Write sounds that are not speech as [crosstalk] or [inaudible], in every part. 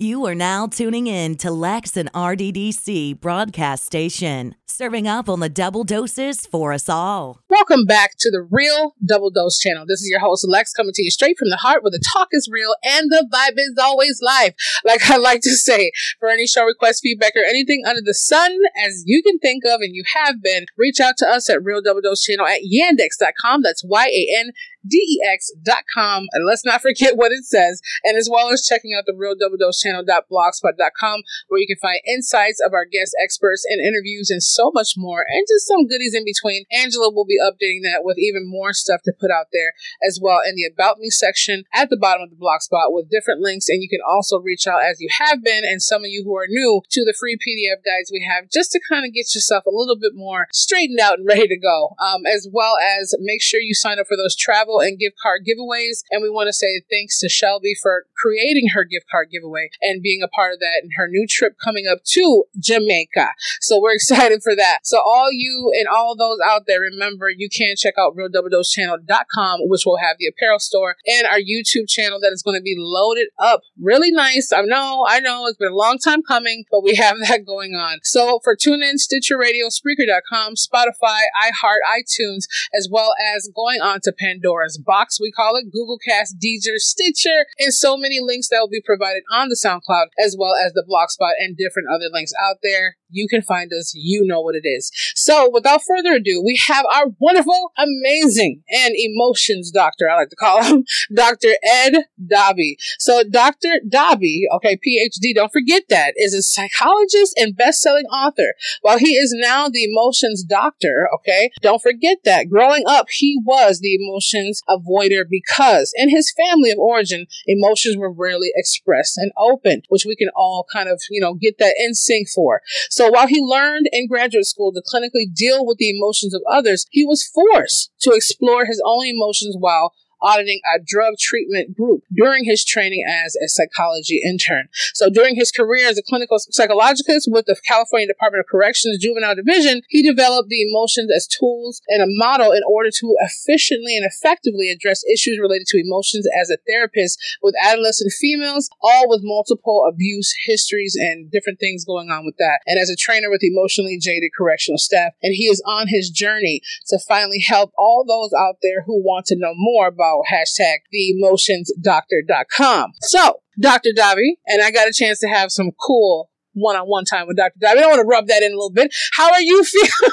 You are now tuning in to Lex and RDDC broadcast station, serving up on the double doses for us all. Welcome back to the Real Double Dose channel. This is your host, Lex, coming to you straight from the heart where the talk is real and the vibe is always live. Like I like to say, for any show request, feedback, or anything under the sun, as you can think of and you have been, reach out to us at Real Double Dose channel at yandex.com. That's Y A N dex.com. And let's not forget what it says. And as well as checking out the real double dose channel.blogspot.com, where you can find insights of our guest experts and interviews and so much more, and just some goodies in between. Angela will be updating that with even more stuff to put out there as well in the About Me section at the bottom of the blogspot with different links. And you can also reach out as you have been, and some of you who are new to the free PDF guides we have, just to kind of get yourself a little bit more straightened out and ready to go. Um, as well as make sure you sign up for those travel and gift card giveaways. And we want to say thanks to Shelby for creating her gift card giveaway and being a part of that and her new trip coming up to Jamaica. So we're [laughs] excited for that. So all you and all those out there, remember you can check out realdoubledosechannel.com, which will have the apparel store and our YouTube channel that is going to be loaded up really nice. I know, I know it's been a long time coming, but we have [laughs] that going on. So for TuneIn, Stitcher Radio, Spreaker.com, Spotify, iHeart, iTunes, as well as going on to Pandora Pandora's Box, we call it, Google Cast, Deezer, Stitcher, and so many links that will be provided on the SoundCloud, as well as the Blogspot and different other links out there. You can find us. You know what it is. So without further ado, we have our wonderful, amazing, and emotions doctor, I like to call him, [laughs] Dr. Ed Dobby. So Dr. Dobby, okay, PhD, don't forget that, is a psychologist and best-selling author. While he is now the emotions doctor, okay, don't forget that. Growing up, he was the emotions avoider because in his family of origin, emotions were rarely expressed and open, which we can all kind of, you know, get that in sync for. While he learned in graduate school to clinically deal with the emotions of others, he was forced to explore his own emotions while auditing a drug treatment group during his training as a psychology intern. So during his career as a clinical psychologist with the California Department of Corrections Juvenile Division, he developed the emotions as tools and a model in order to efficiently and effectively address issues related to emotions as a therapist with adolescent females, all with multiple abuse histories and different things going on with that. And as a trainer with emotionally jaded correctional staff, and he is on his journey to finally help all those out there who want to know more about about hashtag theemotionsdoctor.com. So, Dr. Dobby, and I got a chance to have some cool one-on-one time with Dr. Dobby. I want to rub that in a little bit. How are you [laughs] feel?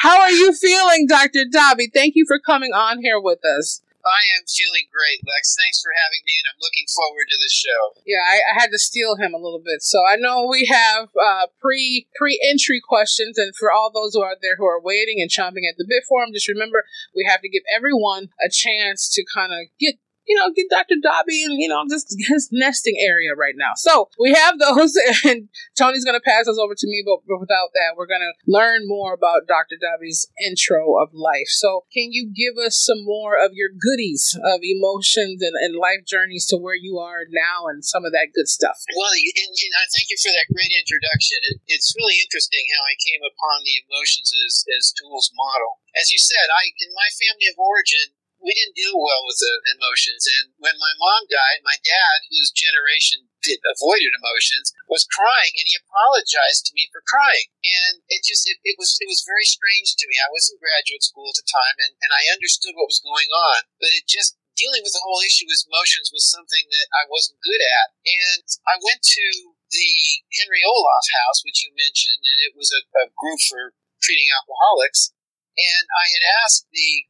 How are you feeling, Dr. Dobby? Thank you for coming on here with us. I am feeling great, Lex. Thanks for having me, and I'm looking forward to the show. Yeah, I, I had to steal him a little bit, so I know we have uh, pre pre entry questions, and for all those who are there who are waiting and chomping at the bit for him, just remember we have to give everyone a chance to kind of get you know, get Dr. Dobby in, you know, just his [laughs] nesting area right now. So we have those, [laughs] and Tony's going to pass those over to me, but, but without that, we're going to learn more about Dr. Dobby's intro of life. So can you give us some more of your goodies of emotions and, and life journeys to where you are now and some of that good stuff? Well, and, and I thank you for that great introduction. It, it's really interesting how I came upon the emotions as, as tools model. As you said, I in my family of origin, we didn't deal well with the emotions. And when my mom died, my dad, whose generation did, avoided emotions, was crying, and he apologized to me for crying. And it just it, it was it was very strange to me. I was in graduate school at the time, and, and I understood what was going on, but it just dealing with the whole issue with emotions was something that I wasn't good at. And I went to the Henry Ohlhoff House, which you mentioned, and it was a, a group for treating alcoholics. And I had asked the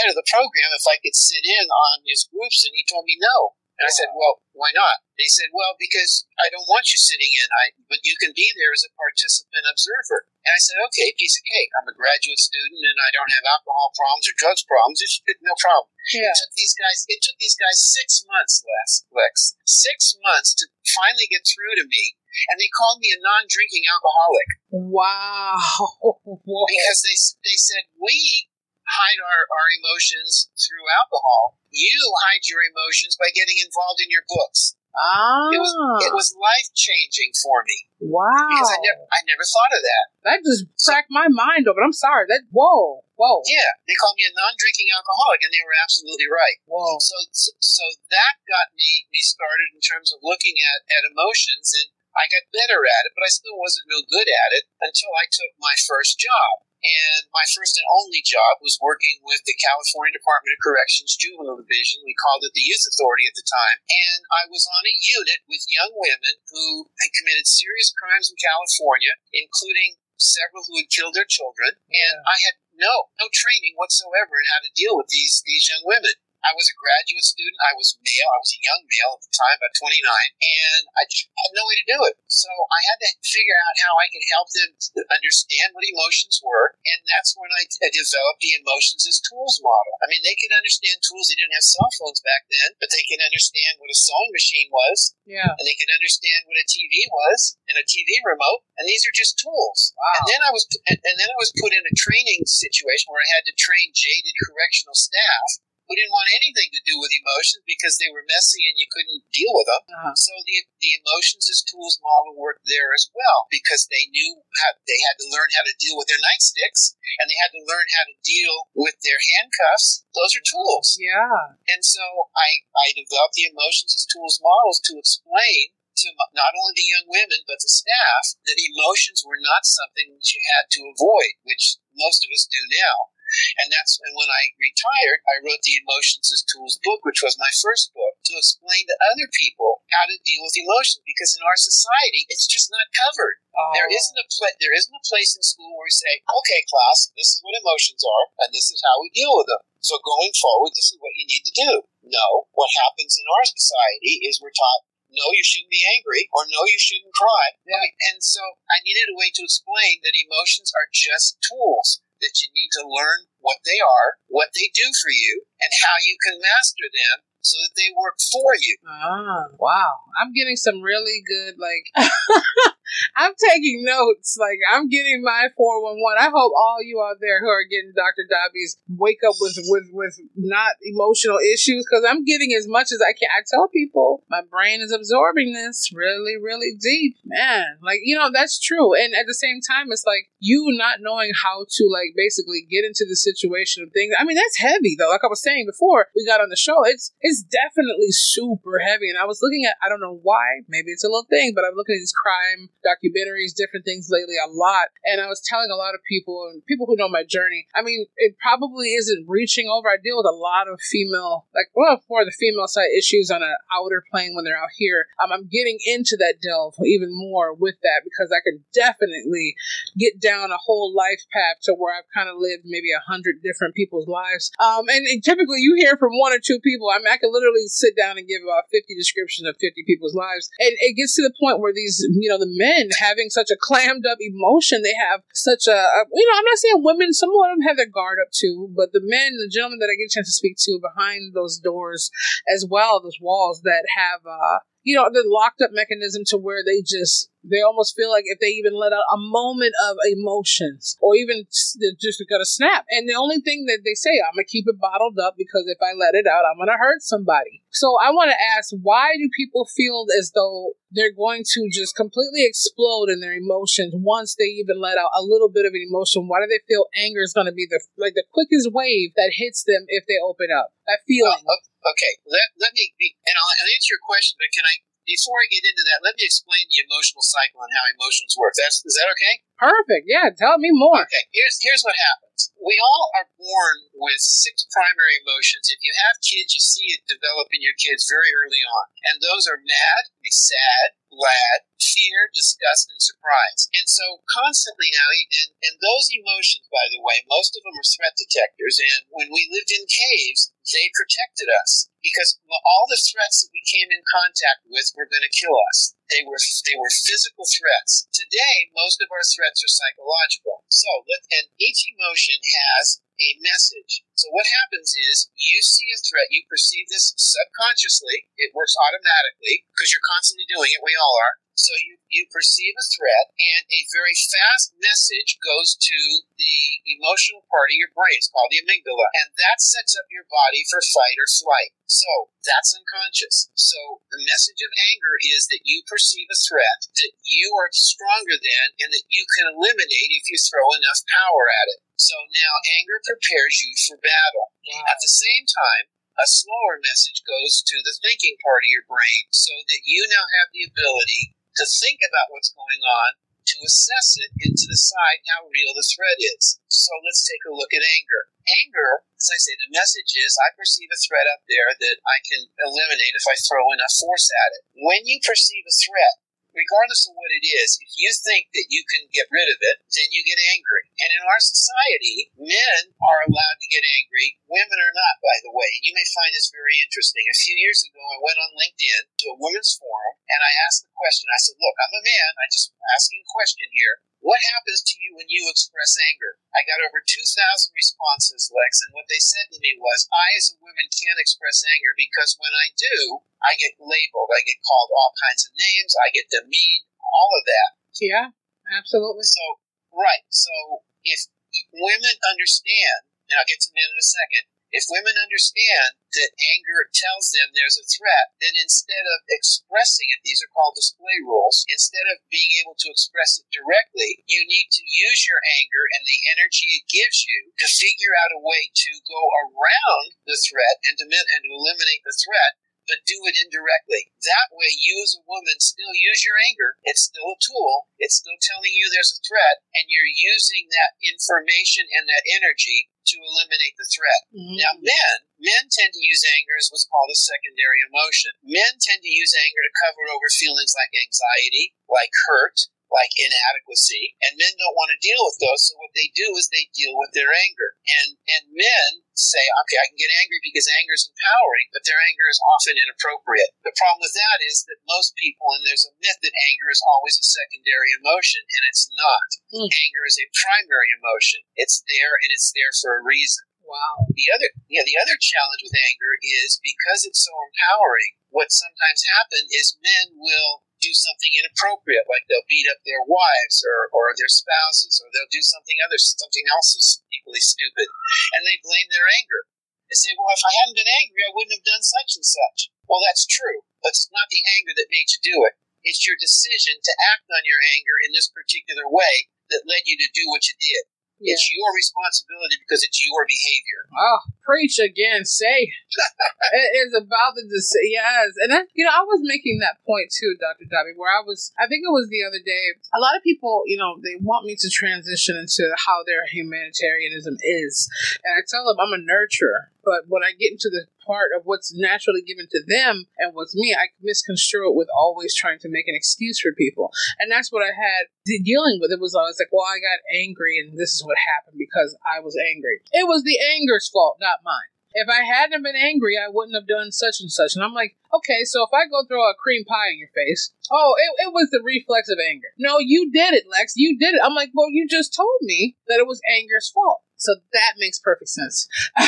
head of the program if I could sit in on his groups, and he told me no. And I said, well, why not? They said, well, because I don't want you sitting in, I, but you can be there as a participant observer. And I said, okay, piece of cake. I'm a graduate student and I don't have alcohol problems or drugs problems. It's no problem. Yeah. It took these guys, it took these guys six months, Les, Lex, six months to finally get through to me. And they called me a non-drinking alcoholic. Wow. [laughs] because they, they said, we hide our, our emotions through alcohol. You hide your emotions by getting involved in your books. Ah. It was it was life changing for me. Wow. Because I never I never thought of that. That just cracked my mind open. I'm sorry. That whoa. Whoa. Yeah, they called me a non-drinking alcoholic, and they were absolutely right. Whoa. So, so that got me me started in terms of looking at at emotions, and I got better at it, but I still wasn't real good at it until I took my first job. And my first and only job was working with the California Department of Corrections Juvenile Division. We called it the Youth Authority at the time. And I was on a unit with young women who had committed serious crimes in California, including several who had killed their children. And I had no no training whatsoever in how to deal with these these young women. I was a graduate student. I was male. I was a young male at the time, about 29, and I just had no way to do it. So I had to figure out how I could help them understand what emotions were, and that's when I developed the emotions as tools model. I mean, they could understand tools. They didn't have cell phones back then, but they could understand what a sewing machine was, Yeah. and they could understand what a TV was and a TV remote, and these are just tools. Wow. And then I was and and then I was put in a training situation where I had to train jaded correctional staff who didn't want anything to do with emotions because they were messy and you couldn't deal with them. Uh-huh. So the the emotions as tools model worked there as well because they knew how they had to learn how to deal with their nightsticks and they had to learn how to deal with their handcuffs. Those are tools. Yeah. And so I, I developed the emotions as tools models to explain to not only the young women but the staff that emotions were not something that you had to avoid, which most of us do now. And that's and when I retired, I wrote the Emotions as Tools book, which was my first book, to explain to other people how to deal with emotions. Because in our society, it's just not covered. Oh. There isn't a pla- there isn't a place in school where we say, "Okay, class, this is what emotions are, and this is how we deal with them." So going forward, this is what you need to do. No, what happens in our society is we're taught, "No, you shouldn't be angry," or "No, you shouldn't cry." Yeah. And so I needed a way to explain that emotions are just tools that you need to learn what they are, what they do for you, and how you can master them so that they work for you. Ah, wow. I'm getting some really good, like, [laughs] I'm taking notes. Like, I'm getting my 411. I hope all you out there who are getting Dr. Dobby's wake up with, with, with not emotional issues because I'm getting as much as I can. I tell people my brain is absorbing this really, really deep. Man, like, you know, that's true. And at the same time, it's like you not knowing how to, like, basically get into the situation of things. I mean, that's heavy, though. Like I was saying before we got on the show, it's, it's definitely super heavy. And I was looking at, I don't know why, maybe it's a little thing, but I'm looking at these crime documentaries, different things lately a lot. And I was telling a lot of people and people who know my journey, I mean, it probably isn't reaching over. I deal with a lot of female, like, well, more the female side issues on an outer plane when they're out here. Um, I'm getting into that delve even more with that because I can definitely get down a whole life path to where I've kind of lived maybe a hundred different people's lives. Um, and, and typically you hear from one or two people. I mean, I can literally sit down and give about 50 descriptions of 50 people's lives. And it gets to the point where these, you know, the men having such a clammed up emotion, they have such a, a you know, I'm not saying women, some of them have their guard up too, but the men, the gentlemen that I get a chance to speak to behind those doors as well, those walls that have, uh, you know, the locked up mechanism to where they just they almost feel like if they even let out a moment of emotions or even they're just gonna snap. And the only thing that they say, I'm gonna keep it bottled up because if I let it out, I'm gonna hurt somebody. So I want to ask, why do people feel as though they're going to just completely explode in their emotions once they even let out a little bit of an emotion? Why do they feel anger is going to be the like the quickest wave that hits them if they open up? That feeling. O- okay, let, let me be, and I'll, I'll answer your question, but can I, before I get into that, let me explain the emotional cycle and how emotions work. That's, is that okay? Perfect. Yeah, tell me more. Okay, here's here's what happens. We all are born with six primary emotions. If you have kids, you see it develop in your kids very early on. And those are mad, sad, glad, fear, disgust, and surprise. And so constantly now, and, and those emotions, by the way, most of them are threat detectors. And when we lived in caves, they protected us because all the threats that we came in contact with were going to kill us. They were they were physical threats. Today, most of our threats are psychological. So, and each emotion has a message. So what happens is you see a threat, you perceive this subconsciously. It works automatically because you're constantly doing it. We all are. So you, you perceive a threat, and a very fast message goes to the emotional part of your brain. It's called the amygdala. And that sets up your body for fight or flight. So that's unconscious. So the message of anger is that you perceive a threat that you are stronger than and that you can eliminate if you throw enough power at it. So now anger prepares you for battle. Wow. At the same time, a slower message goes to the thinking part of your brain so that you now have the ability to think about what's going on, to assess it, and to decide how real the threat is. So let's take a look at anger. Anger, as I say, the message is I perceive a threat up there that I can eliminate if I throw enough force at it. When you perceive a threat, regardless of what it is, if you think that you can get rid of it, then you get angry. And in our society, men are allowed to get angry, women are not, by the way. And you may find this very interesting. A few years ago, I went on LinkedIn to a women's forum and I asked the question I said, Look, I'm a man, I just asking a question here. What happens to you when you express anger? I got over 2,000 responses, Lex, and what they said to me was, I, as a woman, can't express anger because when I do, I get labeled. I get called all kinds of names. I get demeaned, all of that. Yeah, absolutely. So, right. So, if women understand, and I'll get to men in a second, if women understand that anger tells them there's a threat, then instead of expressing it, these are called display rules, instead of being able to express it directly, you need to use your anger and the energy it gives you to figure out a way to go around the threat and to, and to eliminate the threat but do it indirectly. That way, you as a woman still use your anger. It's still a tool. It's still telling you there's a threat, and you're using that information and that energy to eliminate the threat. Mhm. Now, men, men tend to use anger as what's called a secondary emotion. Men tend to use anger to cover over feelings like anxiety, like hurt, like inadequacy, and men don't want to deal with those. So what they do is they deal with their anger. And and men say, okay, I can get angry because anger is empowering, but their anger is often inappropriate. The problem with that is that most people, and there's a myth that anger is always a secondary emotion, and it's not. Mm. Anger is a primary emotion. It's there, and it's there for a reason. Wow. The other, yeah, the other challenge with anger is because it's so empowering. What sometimes happens is men will do something inappropriate, like they'll beat up their wives or, or their spouses, or they'll do something other, something else is equally stupid, and they blame their anger. They say, "Well, if I hadn't been angry, I wouldn't have done such and such." Well, that's true, but it's not the anger that made you do it. It's your decision to act on your anger in this particular way that led you to do what you did. Yeah. It's your responsibility because it's your behavior. Oh, preach again, say. [laughs] it is about the deci- yes, and I, you know I was making that point too, Doctor Dobby, where I was. I think it was the other day. A lot of people, you know, they want me to transition into how their humanitarianism is, and I tell them I'm a nurturer. But when I get into the part of what's naturally given to them and what's me, I misconstrue it with always trying to make an excuse for people. And that's what I had dealing with. It was always like, well, I got angry and this is what happened because I was angry. It was the anger's fault, not mine. If I hadn't been angry, I wouldn't have done such and such. And I'm like, okay, so if I go throw a cream pie in your face, oh, it, it was the reflex of anger. No, you did it, Lex. You did it. I'm like, well, you just told me that it was anger's fault. So that makes perfect sense. [laughs]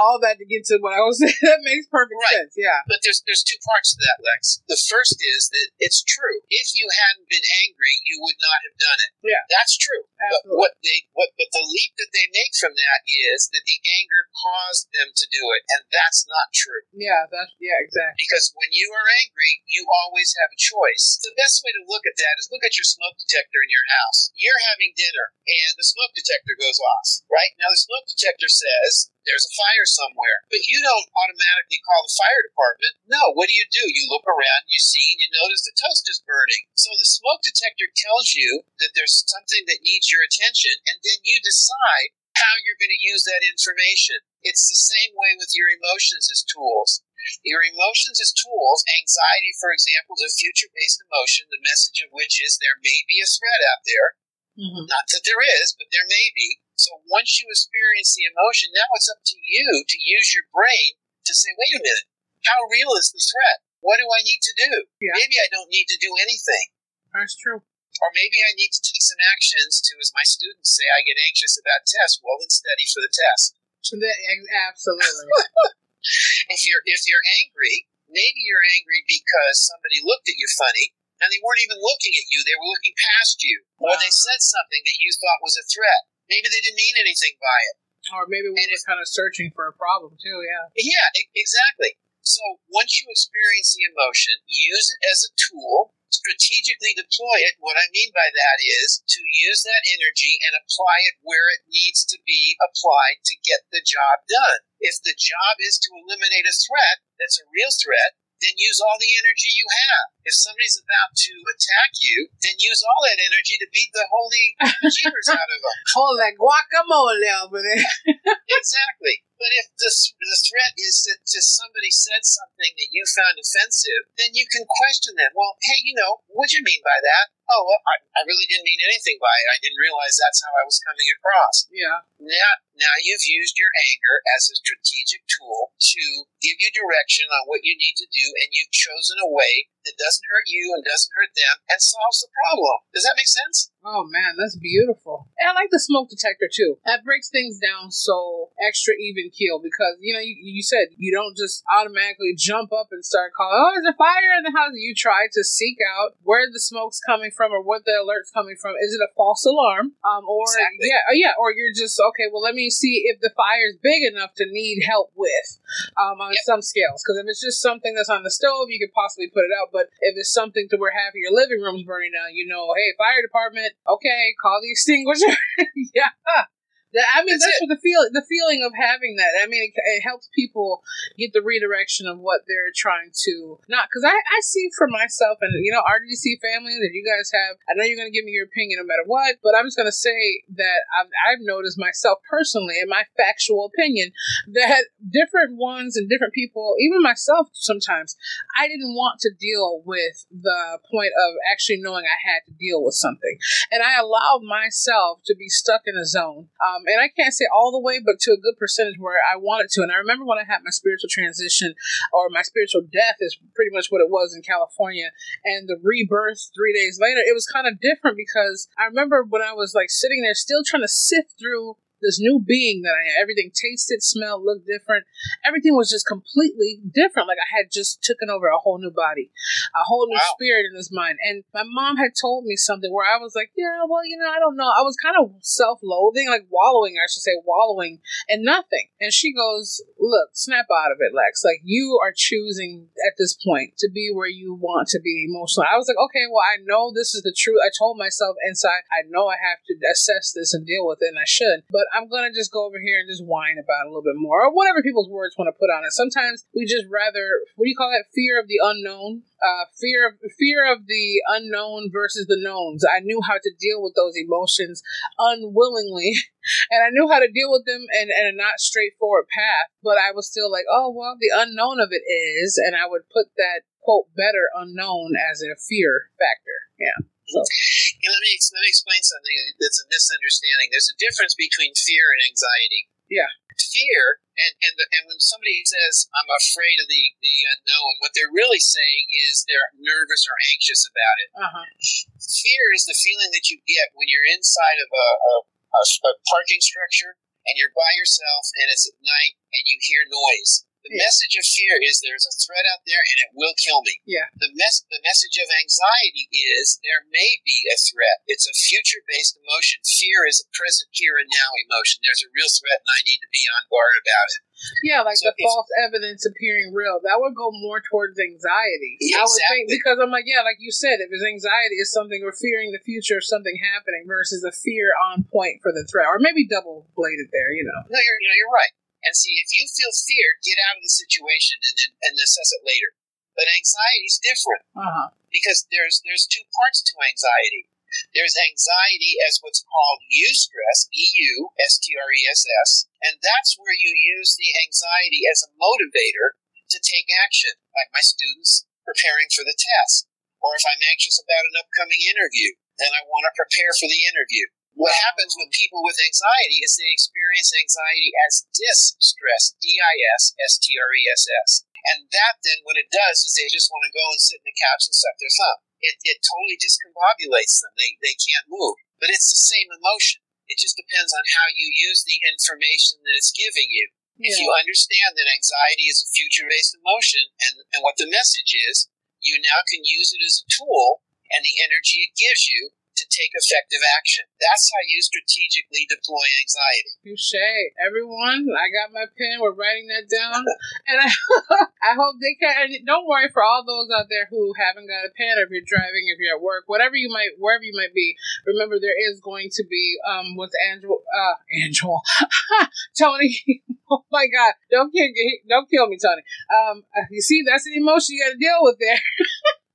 All that to get to what I was [laughs] saying, that makes perfect Right. sense. Yeah. But there's there's two parts to that, Lex. The first is that it's true. If you hadn't been angry, you would not have done it. Yeah. That's true. But Absolutely. what they what but the leap that they make from that is that the anger caused them to do it, and that's not true. Yeah, that's, yeah, exactly. Because when you are angry, you always have a choice. The best way to look at that is look at your smoke detector in your house. You're having dinner, and the smoke detector goes right? Now, the smoke detector says there's a fire somewhere, but you don't automatically call the fire department. No, what do you do? You look around, you see, and you notice the toast is burning. So the smoke detector tells you that there's something that needs your attention, and then you decide how you're going to use that information. It's the same way with your emotions as tools. Your emotions as tools, anxiety, for example, is a future based emotion, the message of which is there may be a threat out there. hmm Not that there is, but there may be. So once you experience the emotion, now it's up to you to use your brain to say, wait a minute, how real is the threat? What do I need to do? Yeah. Maybe I don't need to do anything. That's true. Or maybe I need to take some actions to, as my students say, I get anxious about tests. Well, then study for the test. Absolutely. [laughs] If you're if you're angry, maybe you're angry because somebody looked at you funny. and they weren't even looking at you, they were looking past you, or they said something that you thought was a threat. Maybe they didn't mean anything by it. Or maybe we were kind of searching for a problem too, yeah. Yeah, exactly. So once you experience the emotion, use it as a tool, strategically deploy it. What I mean by that is to use that energy and apply it where it needs to be applied to get the job done. If the job is to eliminate a threat that's a real threat, then use all the energy you have. If somebody's about to attack you, then use all that energy to beat the holy jeepers out of them. [laughs] Oh, all that guacamole over there. exactly. But if the, the threat is that just somebody said something that you found offensive, then you can question them. Well, hey, you know, what do you mean by that? Oh, well, I, I really didn't mean anything by it. I didn't realize that's how I was coming across. Yeah. Now, now you've used your anger as a strategic tool to give you direction on what you need to do, and you've chosen a way that doesn't hurt you and doesn't hurt them and solves the problem. Does that make sense? Oh man, that's beautiful. And I like the smoke detector too. That breaks things down so extra even keel because you know you, you said you don't just automatically jump up and start calling. Oh, there's a fire in the house? You try to seek out where the smoke's coming from or what the alert's coming from. Is it a false alarm? Um, or Exactly. yeah, uh, yeah, or you're just okay. Well, let me see if the fire's big enough to need help with um, on Yep. some scales. Because if it's just something that's on the stove, you could possibly put it out. But if it's something to where half of your living room's burning down, you know, hey, fire department, okay, call the extinguisher. [laughs] yeah. I mean, That's that's, what the feel the feeling of having that. I mean, it, it helps people get the redirection of what they're trying to not. Because I, I see for myself and you know RDC family that you guys have. I know you're going to give me your opinion no matter what, but I'm just going to say that I've, I've noticed myself personally, in my factual opinion, that different ones and different people, even myself, sometimes I didn't want to deal with the point of actually knowing I had to deal with something. And I allowed myself to be stuck in a zone. Um, and I can't say all the way, but to a good percentage where I wanted to. And I remember when I had my spiritual transition or my spiritual death is pretty much what it was in California. And the rebirth three days later, it was kind of different because I remember when I was like sitting there still trying to sift through this new being that I had. Everything tasted, smelled, looked different. Everything was just completely different. Like I had just taken over a whole new body, a whole new Wow. spirit in this mind. And my mom had told me something where I was like, yeah, well, you know, I don't know. I was kind of self loathing, like wallowing, I should say, wallowing in nothing. And she goes, look, snap out of it, Lex. Like you are choosing at this point to be where you want to be emotionally. I was like, okay, well, I know this is the truth. I told myself inside, I know I have to assess this and deal with it, and I should. But I'm gonna just go over here and just whine about a little bit more, or whatever people's words want to put on it. Sometimes we just rather, what do you call that? Fear of the unknown. Uh, fear of fear of the unknown versus the knowns. I knew how to deal with those emotions unwillingly, [laughs] and I knew how to deal with them in, in a not straightforward path. But I was still like, oh well, the unknown of it is, and I would put that quote better unknown as a fear factor. Yeah. And let me let me explain something that's a misunderstanding. There's a difference between fear and anxiety. Yeah. Fear and and the, and when somebody says I'm afraid of the the unknown, what they're really saying is they're nervous or anxious about it. Uh huh. Fear is the feeling that you get when you're inside of a, a, a, a parking structure and you're by yourself and it's at night and you hear noise. The Yeah. message of fear is there's a threat out there and it will kill me. Yeah. The mess the message of anxiety is there may be a threat. It's a future based emotion. Fear is a present here and now emotion. There's a real threat and I need to be on guard about it. Yeah, like So the false evidence appearing real. That would go more towards anxiety. Yeah, I would think because I'm like, yeah, like you said, if it's anxiety, it's something we're fearing the future of something happening versus a fear on point for the threat, or maybe double bladed there. You know. No, you're you know, you're right. And see, if you feel fear, get out of the situation and then and assess it later. But anxiety is different. Uh huh. because there's there's two parts to anxiety. There's anxiety as what's called eustress, E U S T R E S S, and that's where you use the anxiety as a motivator to take action, like my students preparing for the test, or if I'm anxious about an upcoming interview, then I want to prepare for the interview. What happens with people with anxiety is they experience anxiety as distress, D I S S T R E S S. And that then, what it does is they just want to go and sit in the couch and suck their thumb. It, it totally discombobulates them. They, they can't move. But it's the same emotion. It just depends on how you use the information that it's giving you. If you understand that anxiety is a future based emotion and, and what the message is, you now can use it as a tool and the energy it gives you to take effective action. That's how you strategically deploy anxiety. Touche. Everyone, I got my pen. We're writing that down. [laughs] and I, [laughs] I hope they can. And don't worry for all those out there who haven't got a pen, or if you're driving, if you're at work, whatever you might, wherever you might be, remember there is going to be, um, with Angel, uh, Angel, [laughs] Tony. oh my God. Don't kill, don't kill me, Tony. Um, you see, that's an emotion you got to deal with there.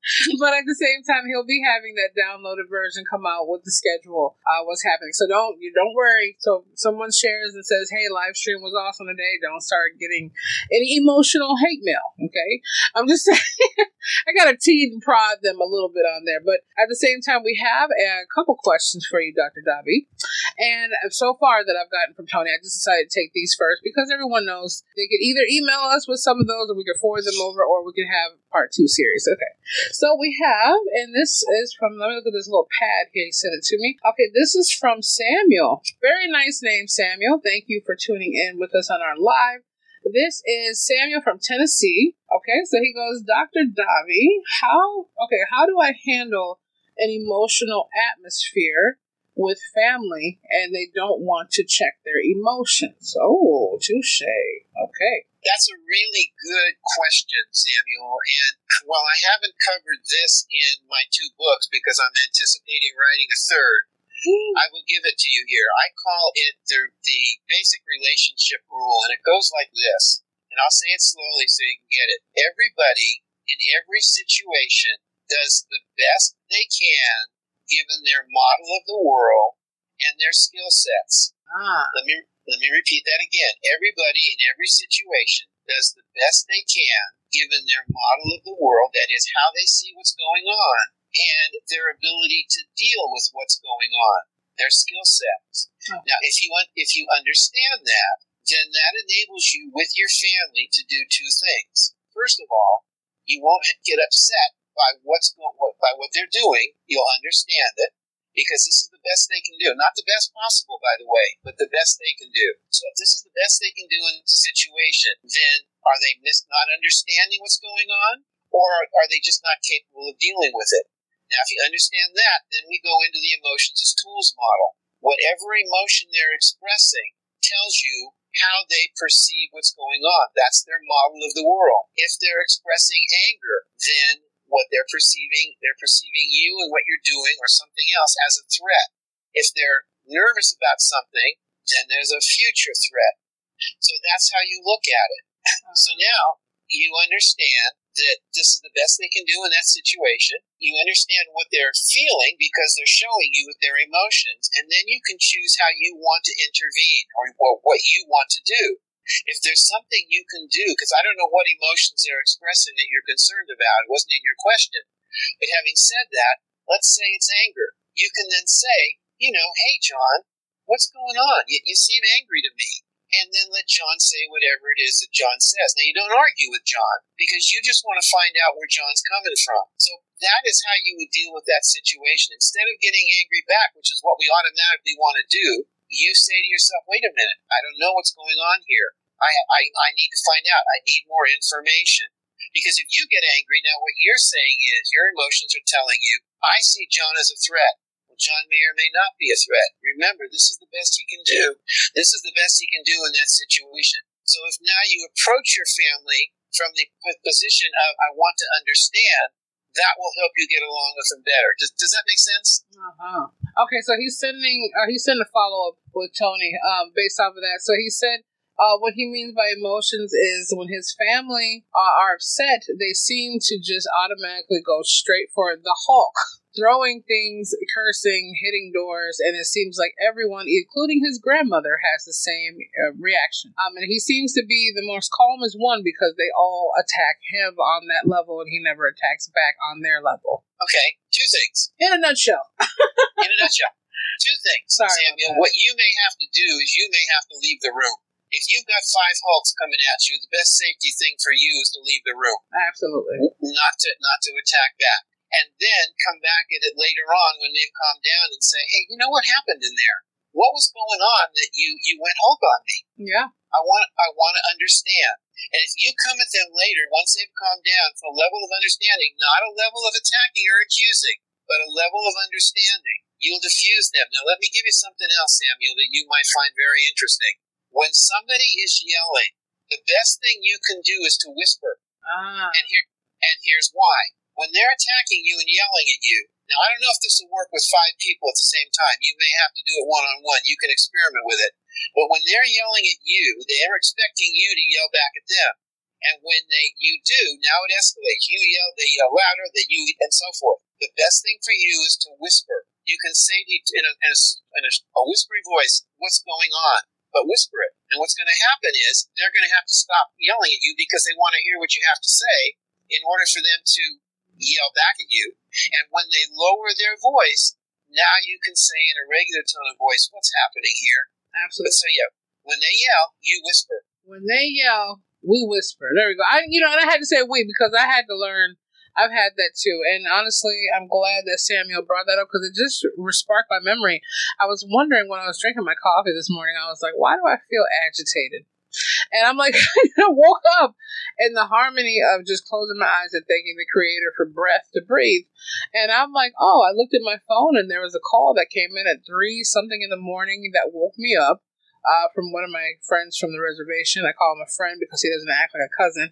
[laughs] but at the same time, he'll be having that downloaded version come out with the schedule, uh, what's happening. So don't you don't worry. So someone shares and says, "Hey, live stream was awesome today." Don't start getting any emotional hate mail. Okay, I'm just [laughs] saying. I gotta tease and prod them a little bit on there, but at the same time, we have a couple questions for you, Dr. Davi. And so far that I've gotten from Tony, I just decided to take these first because everyone knows they could either email us with some of those, or we could forward them over, or we could have part two series. Okay. So we have, and this is from, let me look at this little pad here. He sent it to me. Okay, this is from Samuel. Very nice name, Samuel. Thank you for tuning in with us on our live. This is Samuel from Tennessee. Okay, so he goes, Dr. Davi, how, okay, how do I handle an emotional atmosphere with family and they don't want to check their emotions? Oh, touche. Okay. That's a really good question, Samuel. And while I haven't covered this in my two books because I'm anticipating writing a third, hmm. I will give it to you here. I call it the, the basic relationship rule, and it goes like this. And I'll say it slowly so you can get it. Everybody in every situation does the best they can given their model of the world and their skill sets. Ah. Let me let me repeat that again. Everybody in every situation does the best they can given their model of the world, that is, how they see what's going on, and their ability to deal with what's going on, their skill sets. Now, if you want, if you understand that, then that enables you with your family to do two things. First of all, you won't get upset by what's going, by what they're doing. You'll understand it because this is the best they can do. Not the best possible, by the way, but the best they can do. So if this is the best they can do in the situation, then are they mis- not understanding what's going on, or are they just not capable of dealing with it? Now, if you understand that, then we go into the emotions as tools model. Whatever emotion they're expressing tells you how they perceive what's going on. That's their model of the world. If they're expressing anger, then what they're perceiving, they're perceiving you and what you're doing or something else as a threat. If they're nervous about something, then there's a future threat. So that's how you look at it. Uh-huh. So now you understand that this is the best they can do in that situation. You understand what they're feeling because they're showing you with their emotions, and then you can choose how you want to intervene or what you want to do if there's something you can do, because I don't know what emotions they're expressing that you're concerned about, it wasn't in your question. But having said that, let's say it's anger. You can then say, you know, hey, John, what's going on? You, you seem angry to me. And then let John say whatever it is that John says. Now, you don't argue with John because you just want to find out where John's coming from. So that is how you would deal with that situation. Instead of getting angry back, which is what we automatically want to do, you say to yourself, wait a minute, I don't know what's going on here. I, I, I need to find out. I need more information. Because if you get angry, now what you're saying is your emotions are telling you, I see John as a threat. Well, John may or may not be a threat. Remember, this is the best he can do. This is the best he can do in that situation. So if now you approach your family from the position of, I want to understand, that will help you get along with them better. Does, does that make sense? Uh-huh. Okay, so he's sending uh, he's sending a follow up with Tony um, based off of that. So he said uh, what he means by emotions is when his family uh, are upset, they seem to just automatically go straight for the Hulk, throwing things, cursing, hitting doors, and it seems like everyone, including his grandmother, has the same uh, reaction. Um, and he seems to be the most calmest one because they all attack him on that level, and he never attacks back on their level. Okay, two things. In a nutshell. In a nutshell. Two things, [laughs] Sorry Samuel. What you may have to do is you may have to leave the room if you've got five Hulks coming at you, the best safety thing for you is to leave the room. Absolutely. Not to not to attack back. And then come back at it later on when they've calmed down and say, Hey, you know what happened in there? What was going on that you, you went Hulk on me? Yeah. I want I want to understand. And if you come at them later, once they've calmed down, for a level of understanding, not a level of attacking or accusing, but a level of understanding. You'll diffuse them. Now, let me give you something else, Samuel, that you might find very interesting. When somebody is yelling, the best thing you can do is to whisper. Ah. And here, and here's why. When they're attacking you and yelling at you, now I don't know if this will work with five people at the same time. You may have to do it one on one. You can experiment with it. But when they're yelling at you, they're expecting you to yell back at them. And when they you do, now it escalates. You yell, they yell louder, they you, and so forth. The best thing for you is to whisper. You can say in a, in a, in a, a whispery voice what's going on, but whisper it. And what's going to happen is they're going to have to stop yelling at you because they want to hear what you have to say in order for them to yell back at you. And when they lower their voice, now you can say in a regular tone of voice what's happening here. Absolutely. So yeah, when they yell, you whisper. When they yell, we whisper. There we go. I, you know, and I had to say we because I had to learn. I've had that too, and honestly, I'm glad that Samuel brought that up because it just sparked my memory. I was wondering when I was drinking my coffee this morning. I was like, why do I feel agitated? And I'm like, [laughs] I woke up in the harmony of just closing my eyes and thanking the Creator for breath to breathe. And I'm like, oh, I looked at my phone and there was a call that came in at three something in the morning that woke me up uh, from one of my friends from the reservation. I call him a friend because he doesn't act like a cousin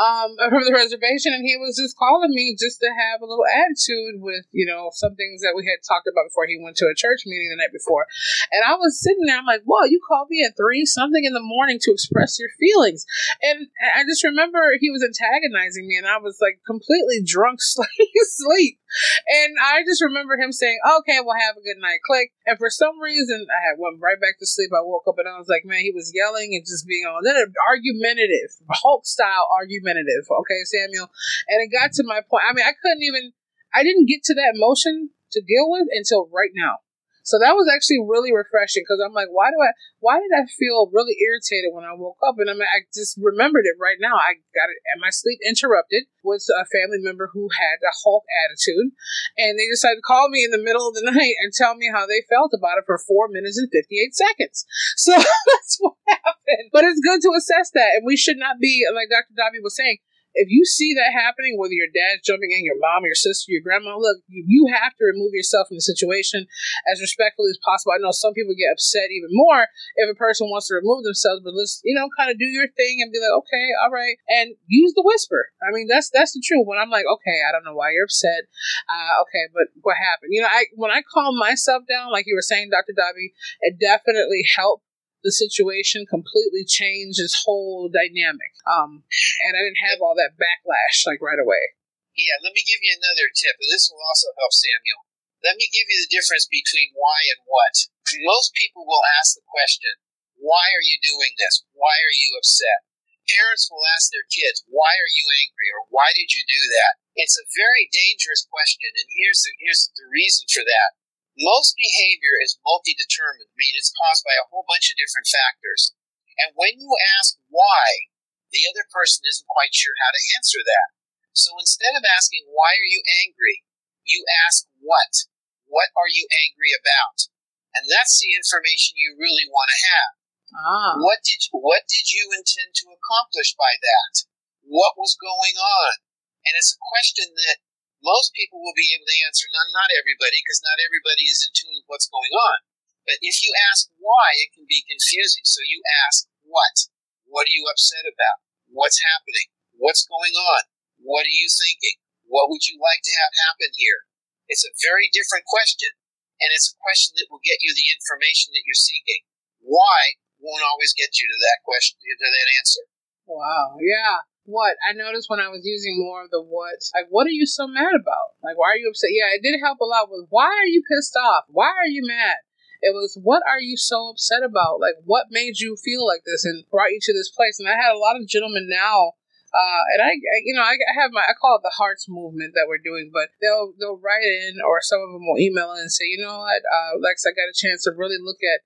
um, [laughs] from the reservation, and he was just calling me just to have a little attitude with you know some things that we had talked about before he went to a church meeting the night before. And I was sitting there, I'm like, "Whoa, you called me at three something in the morning to express your feelings," and I just remember he was antagonizing me, and I was like completely drunk, [laughs] sleep. And I just remember him saying, "Okay, well, have a good night." Click. And for some reason, I had went right back to sleep. I woke up and I was like, "Man, he was yelling and just being all argumentative, Hulk style argumentative." Okay, Samuel. And it got to my point. I mean, I couldn't even. I didn't get to that emotion to deal with until right now. So that was actually really refreshing because I'm like, why do I, why did I feel really irritated when I woke up? And I mean, I just remembered it right now. I got it, and my sleep interrupted with a family member who had a Hulk attitude, and they decided to call me in the middle of the [laughs] night and tell me how they felt about it for four minutes and 58 seconds. [laughs] So [laughs] that's what happened. But it's good to assess that, and we should not be, like Dr. Dobby was saying, if you see that happening, whether your dad's jumping in, your mom, your sister, your grandma, look, you, you have to remove yourself from the situation as respectfully as possible. I know some people get upset even more if a person wants to remove themselves, but let's, you know, kind of do your thing and be like, okay, all right, and use the whisper. I mean, that's that's the truth. When I'm like, okay, I don't know why you're upset. Uh, okay, but what happened? You know, I when I calm myself down, like you were saying, Dr. Dobby, it definitely helped the situation completely changed its whole dynamic. Um, and I didn't have all that backlash like right away. Yeah, let me give you another tip, and this will also help Samuel. Let me give you the difference between why and what. Most people will ask the question, why are you doing this? Why are you upset? Parents will ask their kids, why are you angry? Or why did you do that? It's a very dangerous question, and here's the, here's the reason for that. Most behavior is multi-determined, meaning it's caused by a whole bunch of different factors. And when you ask why, the other person isn't quite sure how to answer that. So instead of asking why are you angry, you ask what. What are you angry about? And that's the information you really want to have. Ah. What did what did you intend to accomplish by that? What was going on? And it's a question that most people will be able to answer. Not not everybody, because not everybody is in tune with what's going on. But if you ask why, it can be confusing. So you ask what. What are you upset about? What's happening? What's going on? What are you thinking? What would you like to have happen here? It's a very different question, and it's a question that will get you the information that you're seeking. Why won't always get you to that question, to that answer. Wow. Yeah what I noticed when I was using more of the what, like, what are you so mad about? Like, why are you upset? Yeah, it did help a lot with why are you pissed off? Why are you mad? It was what are you so upset about? Like, what made you feel like this and brought you to this place? And I had a lot of gentlemen now. Uh, and I, I, you know, I, have my, I call it the hearts movement that we're doing, but they'll, they'll write in or some of them will email in and say, you know what, uh, Lex, I got a chance to really look at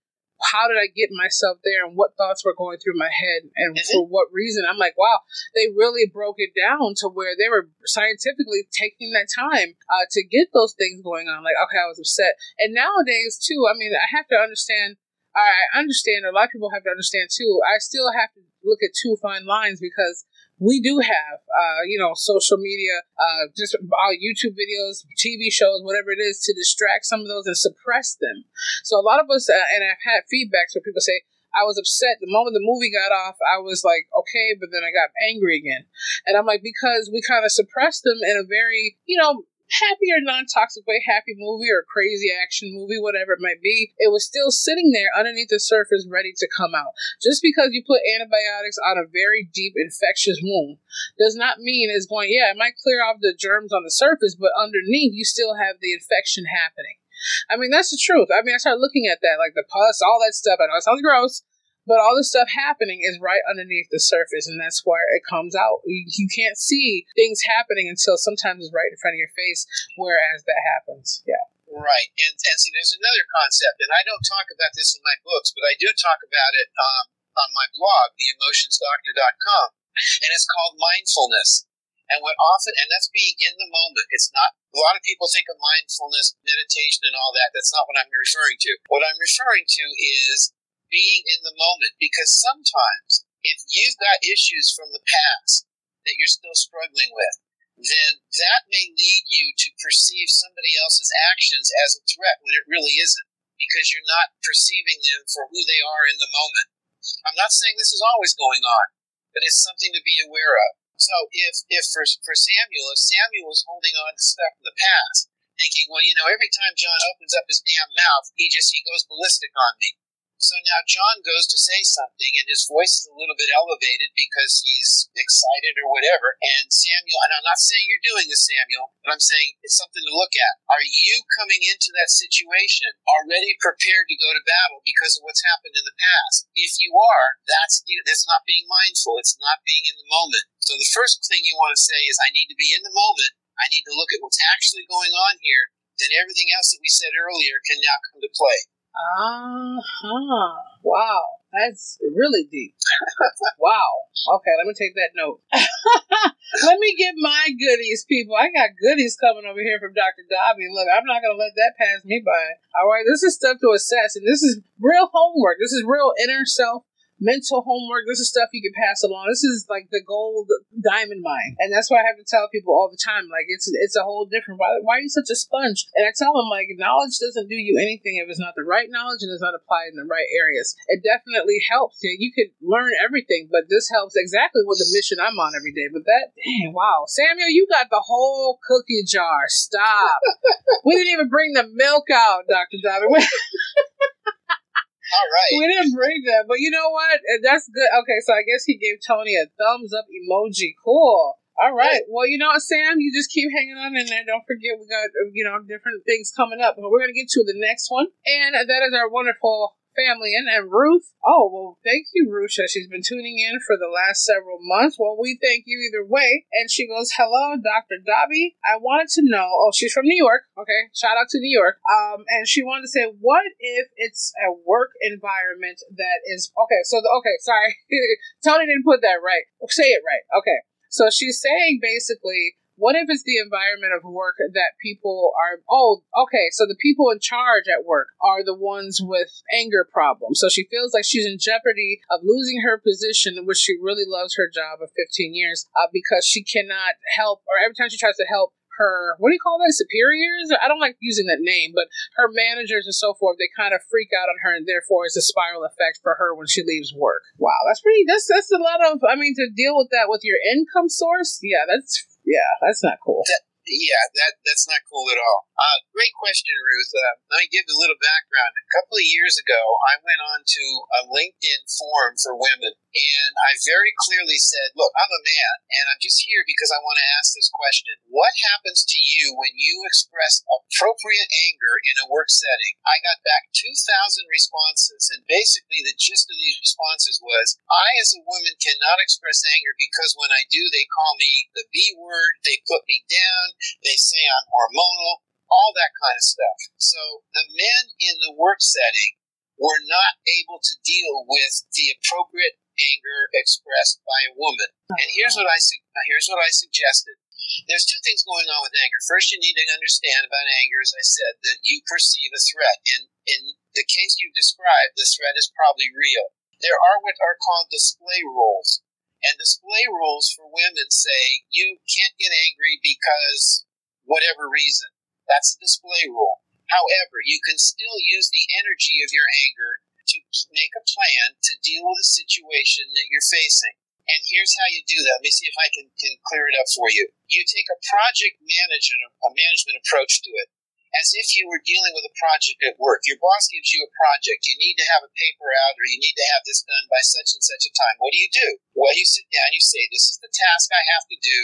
how did I get myself there and what thoughts were going through my head and mm-hmm. for what reason. I'm like, wow, they really broke it down to where they were scientifically taking that time uh, to get those things going on. Like, okay, I was upset. And nowadays, too, I mean, I have to understand. I understand, a lot of people have to understand too. I still have to look at two fine lines because we do have, uh, you know, social media, uh, just our YouTube videos, TV shows, whatever it is, to distract some of those and suppress them. So a lot of us, uh, and I've had feedbacks where people say, I was upset the moment the movie got off. I was like, okay, but then I got angry again, and I'm like, because we kind of suppressed them in a very, you know, happy or non-toxic way, happy movie or crazy action movie, whatever it might be, it was still sitting there underneath the surface ready to come out. Just because you put antibiotics on a very deep infectious wound does not mean it's going, yeah, it might clear off the germs on the surface, but underneath you still have the infection happening. I mean, that's the truth. I mean, I started looking at that, like the pus, all that stuff. I know it sounds gross, but all the stuff happening is right underneath the surface, and that's where it comes out. You, you can't see things happening until sometimes it's right in front of your face, whereas that happens. Yeah. Right. And, and see, there's another concept, and I don't talk about this in my books, but I do talk about it um, on my blog, theemotionsdoctor.com, and it's called mindfulness. And what often, and that's being in the moment. It's not, a lot of people think of mindfulness, meditation, and all that. That's not what I'm referring to. What I'm referring to is being in the moment because sometimes if you've got issues from the past that you're still struggling with, then that may lead you to perceive somebody else's actions as a threat when it really isn't because you're not perceiving them for who they are in the moment. I'm not saying this is always going on, but it's something to be aware of. So if, if for, for Samuel, if Samuel was holding on to stuff from the past, thinking, well, you know, every time John opens up his damn mouth, he just, he goes ballistic on me. So now John goes to say something, and his voice is a little bit elevated because he's excited or whatever. And Samuel, and I'm not saying you're doing this, Samuel, but I'm saying it's something to look at. Are you coming into that situation already prepared to go to battle because of what's happened in the past? If you are, that's that's not being mindful. It's not being in the moment. So the first thing you want to say is, I need to be in the moment. I need to look at what's actually going on here. Then everything else that we said earlier can now come to play. Uh huh. Wow. That's really deep. [laughs] wow. Okay, let me take that note. [laughs] let me get my goodies, people. I got goodies coming over here from Dr. Daube. Look, I'm not going to let that pass me by. All right, this is stuff to assess, and this is real homework. This is real inner self mental homework. This is stuff you can pass along. This is like the gold diamond mine, and that's why I have to tell people all the time. Like it's it's a whole different. Why, why are you such a sponge? And I tell them like knowledge doesn't do you anything if it's not the right knowledge and it's not applied in the right areas. It definitely helps. Yeah, you could learn everything, but this helps exactly with the mission I'm on every day. But that, dang, wow, Samuel, you got the whole cookie jar. Stop. [laughs] we didn't even bring the milk out, Doctor Daube. [laughs] All right. We didn't bring that, but you know what? Uh, that's good. Okay, so I guess he gave Tony a thumbs up emoji. Cool. All right. Well, you know what, Sam? You just keep hanging on in there. Don't forget, we got, uh, you know, different things coming up. But we're going to get to the next one. And that is our wonderful family and, and Ruth. Oh, well, thank you, Rusha. She's been tuning in for the last several months. Well, we thank you either way. And she goes, Hello, Dr. Daube. I wanted to know. Oh, she's from New York. Okay. Shout out to New York. Um, and she wanted to say, What if it's a work environment that is. Okay, so, the, okay, sorry. [laughs] Tony didn't put that right. Say it right. Okay. So she's saying basically what if it's the environment of work that people are, oh, okay, so the people in charge at work are the ones with anger problems. So she feels like she's in jeopardy of losing her position, which she really loves her job of 15 years, uh, because she cannot help, or every time she tries to help, her what do you call that superiors i don't like using that name but her managers and so forth they kind of freak out on her and therefore it's a spiral effect for her when she leaves work wow that's pretty that's that's a lot of i mean to deal with that with your income source yeah that's yeah, that's not cool. That, yeah, that that's not cool at all. Uh, great question, Ruth. Uh, let me give you a little background. A couple of years ago, I went on to a LinkedIn forum for women, and I very clearly said, "Look, I'm a man, and I'm just here because I want to ask this question: What happens to you when you express appropriate anger in a work setting?" I got back 2,000 responses, and basically the gist of these responses was, "I, as a woman, cannot express anger because when I do, they call me the B word, they put me down." They say I'm hormonal, all that kind of stuff. So the men in the work setting were not able to deal with the appropriate anger expressed by a woman. And here's what I here's what I suggested. There's two things going on with anger. First, you need to understand about anger, as I said, that you perceive a threat. And in the case you described, the threat is probably real. There are what are called display rules. And display rules for women say you can't get angry because whatever reason. That's a display rule. However, you can still use the energy of your anger to make a plan to deal with a situation that you're facing. And here's how you do that. Let me see if I can, can clear it up for you. You take a project management, a management approach to it, as if you were dealing with a project at work. Your boss gives you a project. You need to have a paper out or you need to have this done by such and such a time. What do you do? Well, you sit down, you say, this is the task I have to do.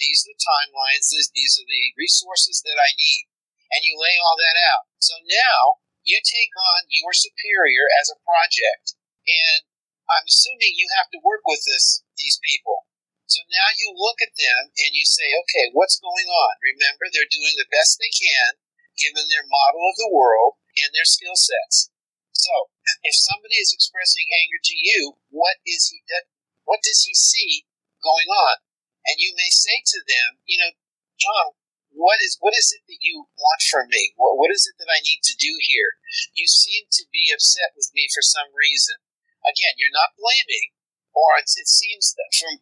These are the timelines. These are the resources that I need. And you lay all that out. So now you take on your superior as a project. And I'm assuming you have to work with this these people. So now you look at them and you say, okay, what's going on? Remember, they're doing the best they can given their model of the world and their skill sets. So, if somebody is expressing anger to you, what is he? Uh, what does he see going on? And you may say to them, you know, John, what is what is it that you want from me? What, what is it that I need to do here? You seem to be upset with me for some reason. Again, you're not blaming, or it seems that from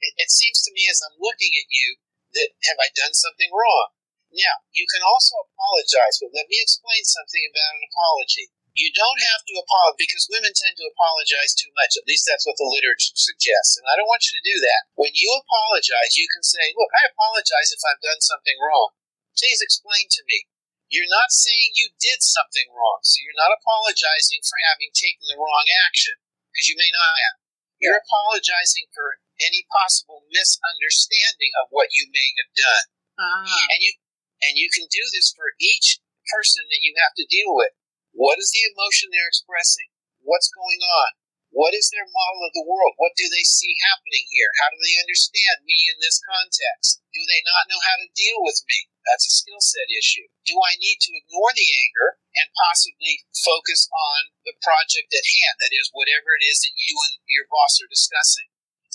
it, it seems to me as I'm looking at you that have I done something wrong? Now, you can also apologize, but let me explain something about an apology. You don't have to apologize because women tend to apologize too much. At least that's what the literature suggests. And I don't want you to do that. When you apologize, you can say, Look, I apologize if I've done something wrong. Please explain to me. You're not saying you did something wrong. So you're not apologizing for having taken the wrong action because you may not have. You're apologizing for any possible misunderstanding of what you may have done. Uh-huh. And you and you can do this for each person that you have to deal with. What is the emotion they're expressing? What's going on? What is their model of the world? What do they see happening here? How do they understand me in this context? Do they not know how to deal with me? That's a skill set issue. Do I need to ignore the anger and possibly focus on the project at hand? That is, whatever it is that you and your boss are discussing.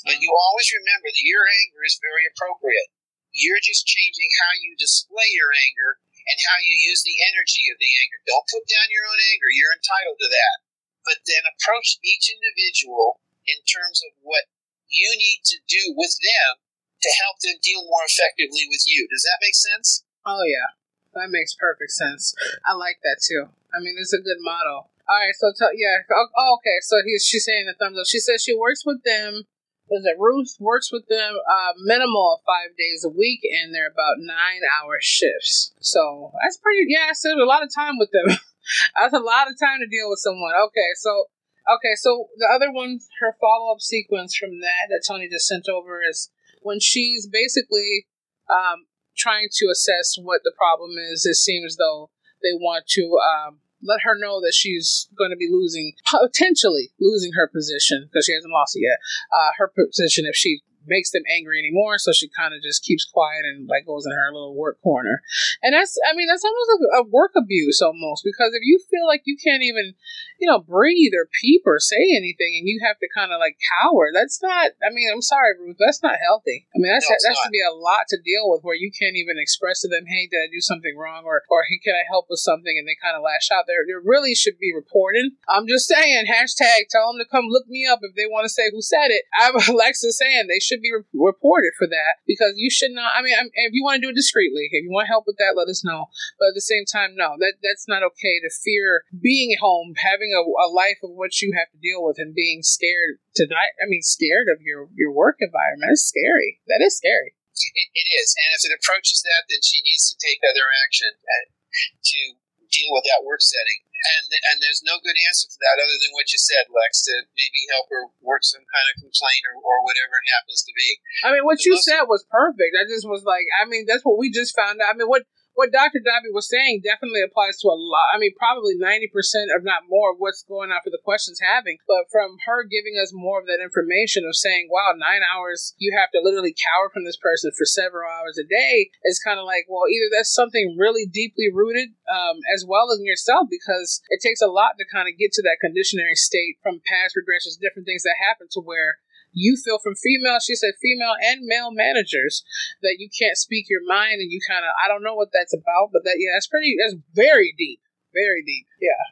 But you always remember that your anger is very appropriate. You're just changing how you display your anger and how you use the energy of the anger. Don't put down your own anger. You're entitled to that. But then approach each individual in terms of what you need to do with them to help them deal more effectively with you. Does that make sense? Oh, yeah. That makes perfect sense. I like that too. I mean, it's a good model. All right, so t- yeah. Oh, oh, okay. So he's she's saying the thumbs up. She says she works with them was that Ruth works with them uh, minimal of five days a week, and they're about nine hour shifts. So that's pretty. Yeah, I spent a lot of time with them. [laughs] that's a lot of time to deal with someone. Okay, so okay, so the other one, her follow up sequence from that that Tony just sent over is when she's basically um, trying to assess what the problem is. It seems though they want to um, let her know that she's going to be losing, potentially losing her position because she hasn't lost it yet. Uh, her position if she makes them angry anymore. So she kind of just keeps quiet and like goes in her little work corner. And that's, I mean, that's almost like a work abuse almost because if you feel like you can't even, you know, breathe or peep or say anything and you have to kind of like cower, that's not, I mean, I'm sorry, Ruth, that's not healthy. I mean, that's, no, that should be a lot to deal with where you can't even express to them, hey, did I do something wrong? Or, or hey, can I help with something? And they kind of lash out there. There really should be reporting. I'm just saying, hashtag tell them to come look me up if they want to say who said it. I'm [laughs] Alexa saying they should should be re- reported for that because you should not. I mean, if you want to do it discreetly, if you want help with that, let us know. But at the same time, no, that that's not okay to fear being home, having a, a life of what you have to deal with, and being scared to die. I mean, scared of your your work environment. is scary. That is scary. it, it is, and if it approaches that, then she needs to take other action uh, to deal with that work setting and and there's no good answer for that other than what you said, Lex, to maybe help her work some kind of complaint or, or whatever it happens to be. I mean, what the you said was perfect. I just was like, I mean, that's what we just found out. I mean, what what Dr. Daube was saying definitely applies to a lot. I mean, probably 90%, if not more, of what's going on for the questions having. But from her giving us more of that information of saying, wow, nine hours, you have to literally cower from this person for several hours a day, is kind of like, well, either that's something really deeply rooted um, as well as in yourself, because it takes a lot to kind of get to that conditionary state from past regressions, different things that happen to where you feel from female, she said female and male managers that you can't speak your mind and you kind of, I don't know what that's about, but that, yeah, that's pretty, that's very deep. Very deep, yeah.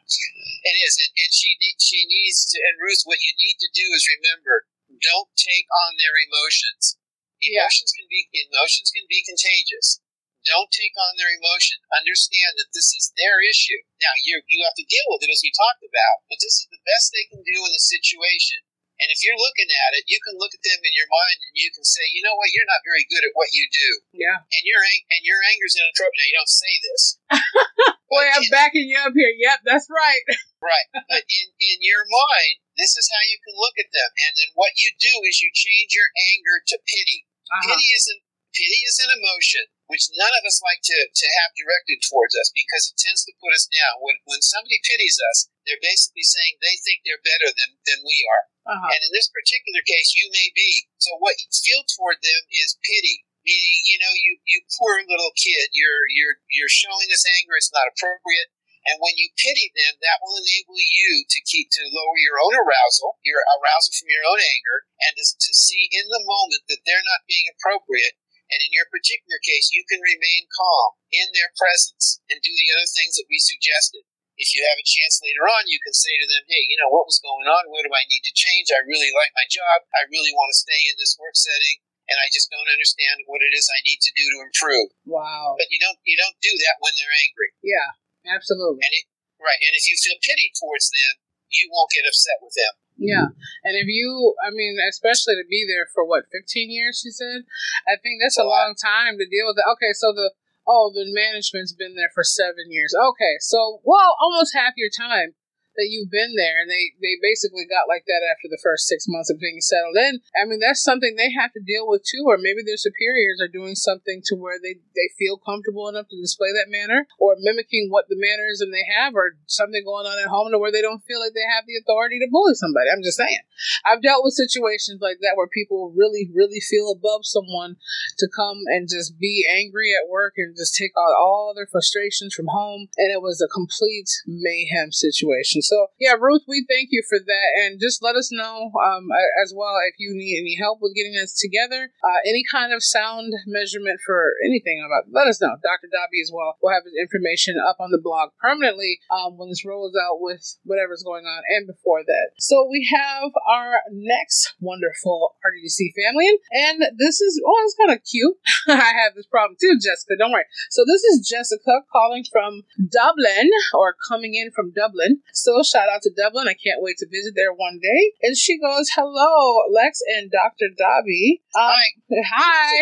It is, and, and she she needs to. And Ruth, what you need to do is remember, don't take on their emotions. Emotions can be emotions can be contagious. Don't take on their emotion. Understand that this is their issue. Now you you have to deal with it as we talked about, but this is the best they can do in the situation. And if you're looking at it, you can look at them in your mind and you can say, you know what, you're not very good at what you do. Yeah. And your ang- and your anger's inappropriate. Now you don't say this. [laughs] Boy, I'm in- backing you up here. Yep, that's right. [laughs] Right. But in, in your mind, this is how you can look at them. And then what you do is you change your anger to pity. Uh-huh. Pity isn't pity is an emotion which none of us like to, to have directed towards us because it tends to put us down. When when somebody pities us, they're basically saying they think they're better than, than we are. Uh-huh. And in this particular case, you may be. So what you feel toward them is pity. Meaning, you know, you, you poor little kid, you're you're you're showing this anger, it's not appropriate. And when you pity them, that will enable you to keep to lower your own arousal, your arousal from your own anger, and to, to see in the moment that they're not being appropriate. And in your particular case, you can remain calm in their presence and do the other things that we suggested. If you have a chance later on, you can say to them, hey, you know, what was going on? What do I need to change? I really like my job. I really want to stay in this work setting. And I just don't understand what it is I need to do to improve. Wow. But you don't you don't do that when they're angry. Yeah, absolutely. And it, right. And if you feel pity towards them, you won't get upset with them. Yeah. And if you, I mean, especially to be there for what, 15 years, she said? I think that's a long time to deal with it. Okay, so the, oh, the management's been there for seven years. Okay, so, well, almost half your time that you've been there and they they basically got like that after the first six months of being settled in. I mean that's something they have to deal with too or maybe their superiors are doing something to where they they feel comfortable enough to display that manner or mimicking what the mannerism they have or something going on at home to where they don't feel like they have the authority to bully somebody. I'm just saying. I've dealt with situations like that where people really really feel above someone to come and just be angry at work and just take out all their frustrations from home and it was a complete mayhem situation so yeah, Ruth, we thank you for that, and just let us know um, as well if you need any help with getting us together. Uh, any kind of sound measurement for anything about, let us know. Dr. Daube as well will have his information up on the blog permanently um, when this rolls out with whatever's going on, and before that. So we have our next wonderful RDDC family, and this is oh, it's kind of cute. [laughs] I have this problem too, Jessica. Don't worry. So this is Jessica calling from Dublin or coming in from Dublin. So shout out to Dublin. I can't wait to visit there one day. And she goes, "Hello, Lex and Dr. Daube. Um, hi.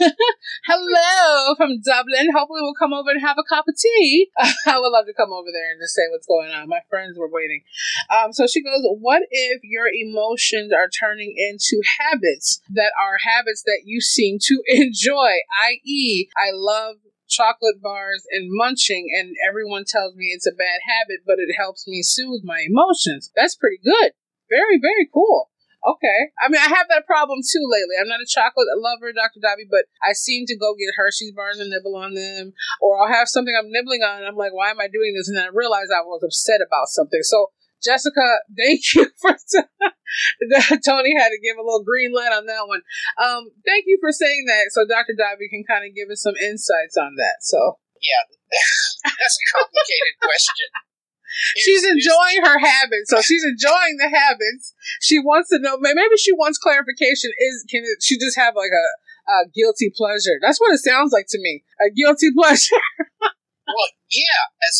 [laughs] [laughs] Hello from Dublin. Hopefully we'll come over and have a cup of tea. [laughs] I would love to come over there and just say what's going on. My friends were waiting. Um, so she goes, What if your emotions are turning into habits that are habits that you seem to enjoy? I.e., I love chocolate bars and munching, and everyone tells me it's a bad habit, but it helps me soothe my emotions. That's pretty good. Very, very cool. Okay. I mean, I have that problem too lately. I'm not a chocolate lover, Dr. Daube, but I seem to go get Hershey's bars and nibble on them, or I'll have something I'm nibbling on, and I'm like, why am I doing this? And then I realize I was upset about something. So, Jessica, thank you [laughs] for [laughs] Tony had to give a little green light on that one. Um, thank you for saying that, so Dr. Daube can kind of give us some insights on that. So, Yeah, [laughs] that's a complicated question. she's enjoying her habits. So she's enjoying the habits. She wants to know. Maybe she wants clarification. Is can it, she just have like a, a guilty pleasure? That's what it sounds like to me. A guilty pleasure. Well, yeah, as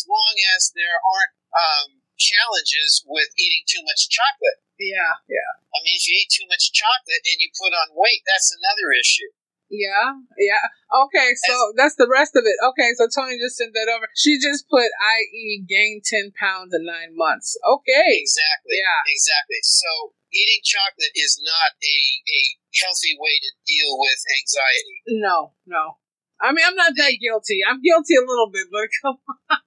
long as there aren't challenges with eating too much chocolate. yeah, yeah, I mean, if you eat too much chocolate and you put on weight, that's another issue. yeah, yeah. Okay, so that's the rest of it. Okay, so Tony just sent that over. She just put, i.e., gained ten pounds in nine months. Okay. Exactly. Yeah. Exactly. So eating chocolate is not a, a healthy way to deal with anxiety. No, no. I mean, I'm not that guilty. I'm guilty a little bit, but [laughs] come on.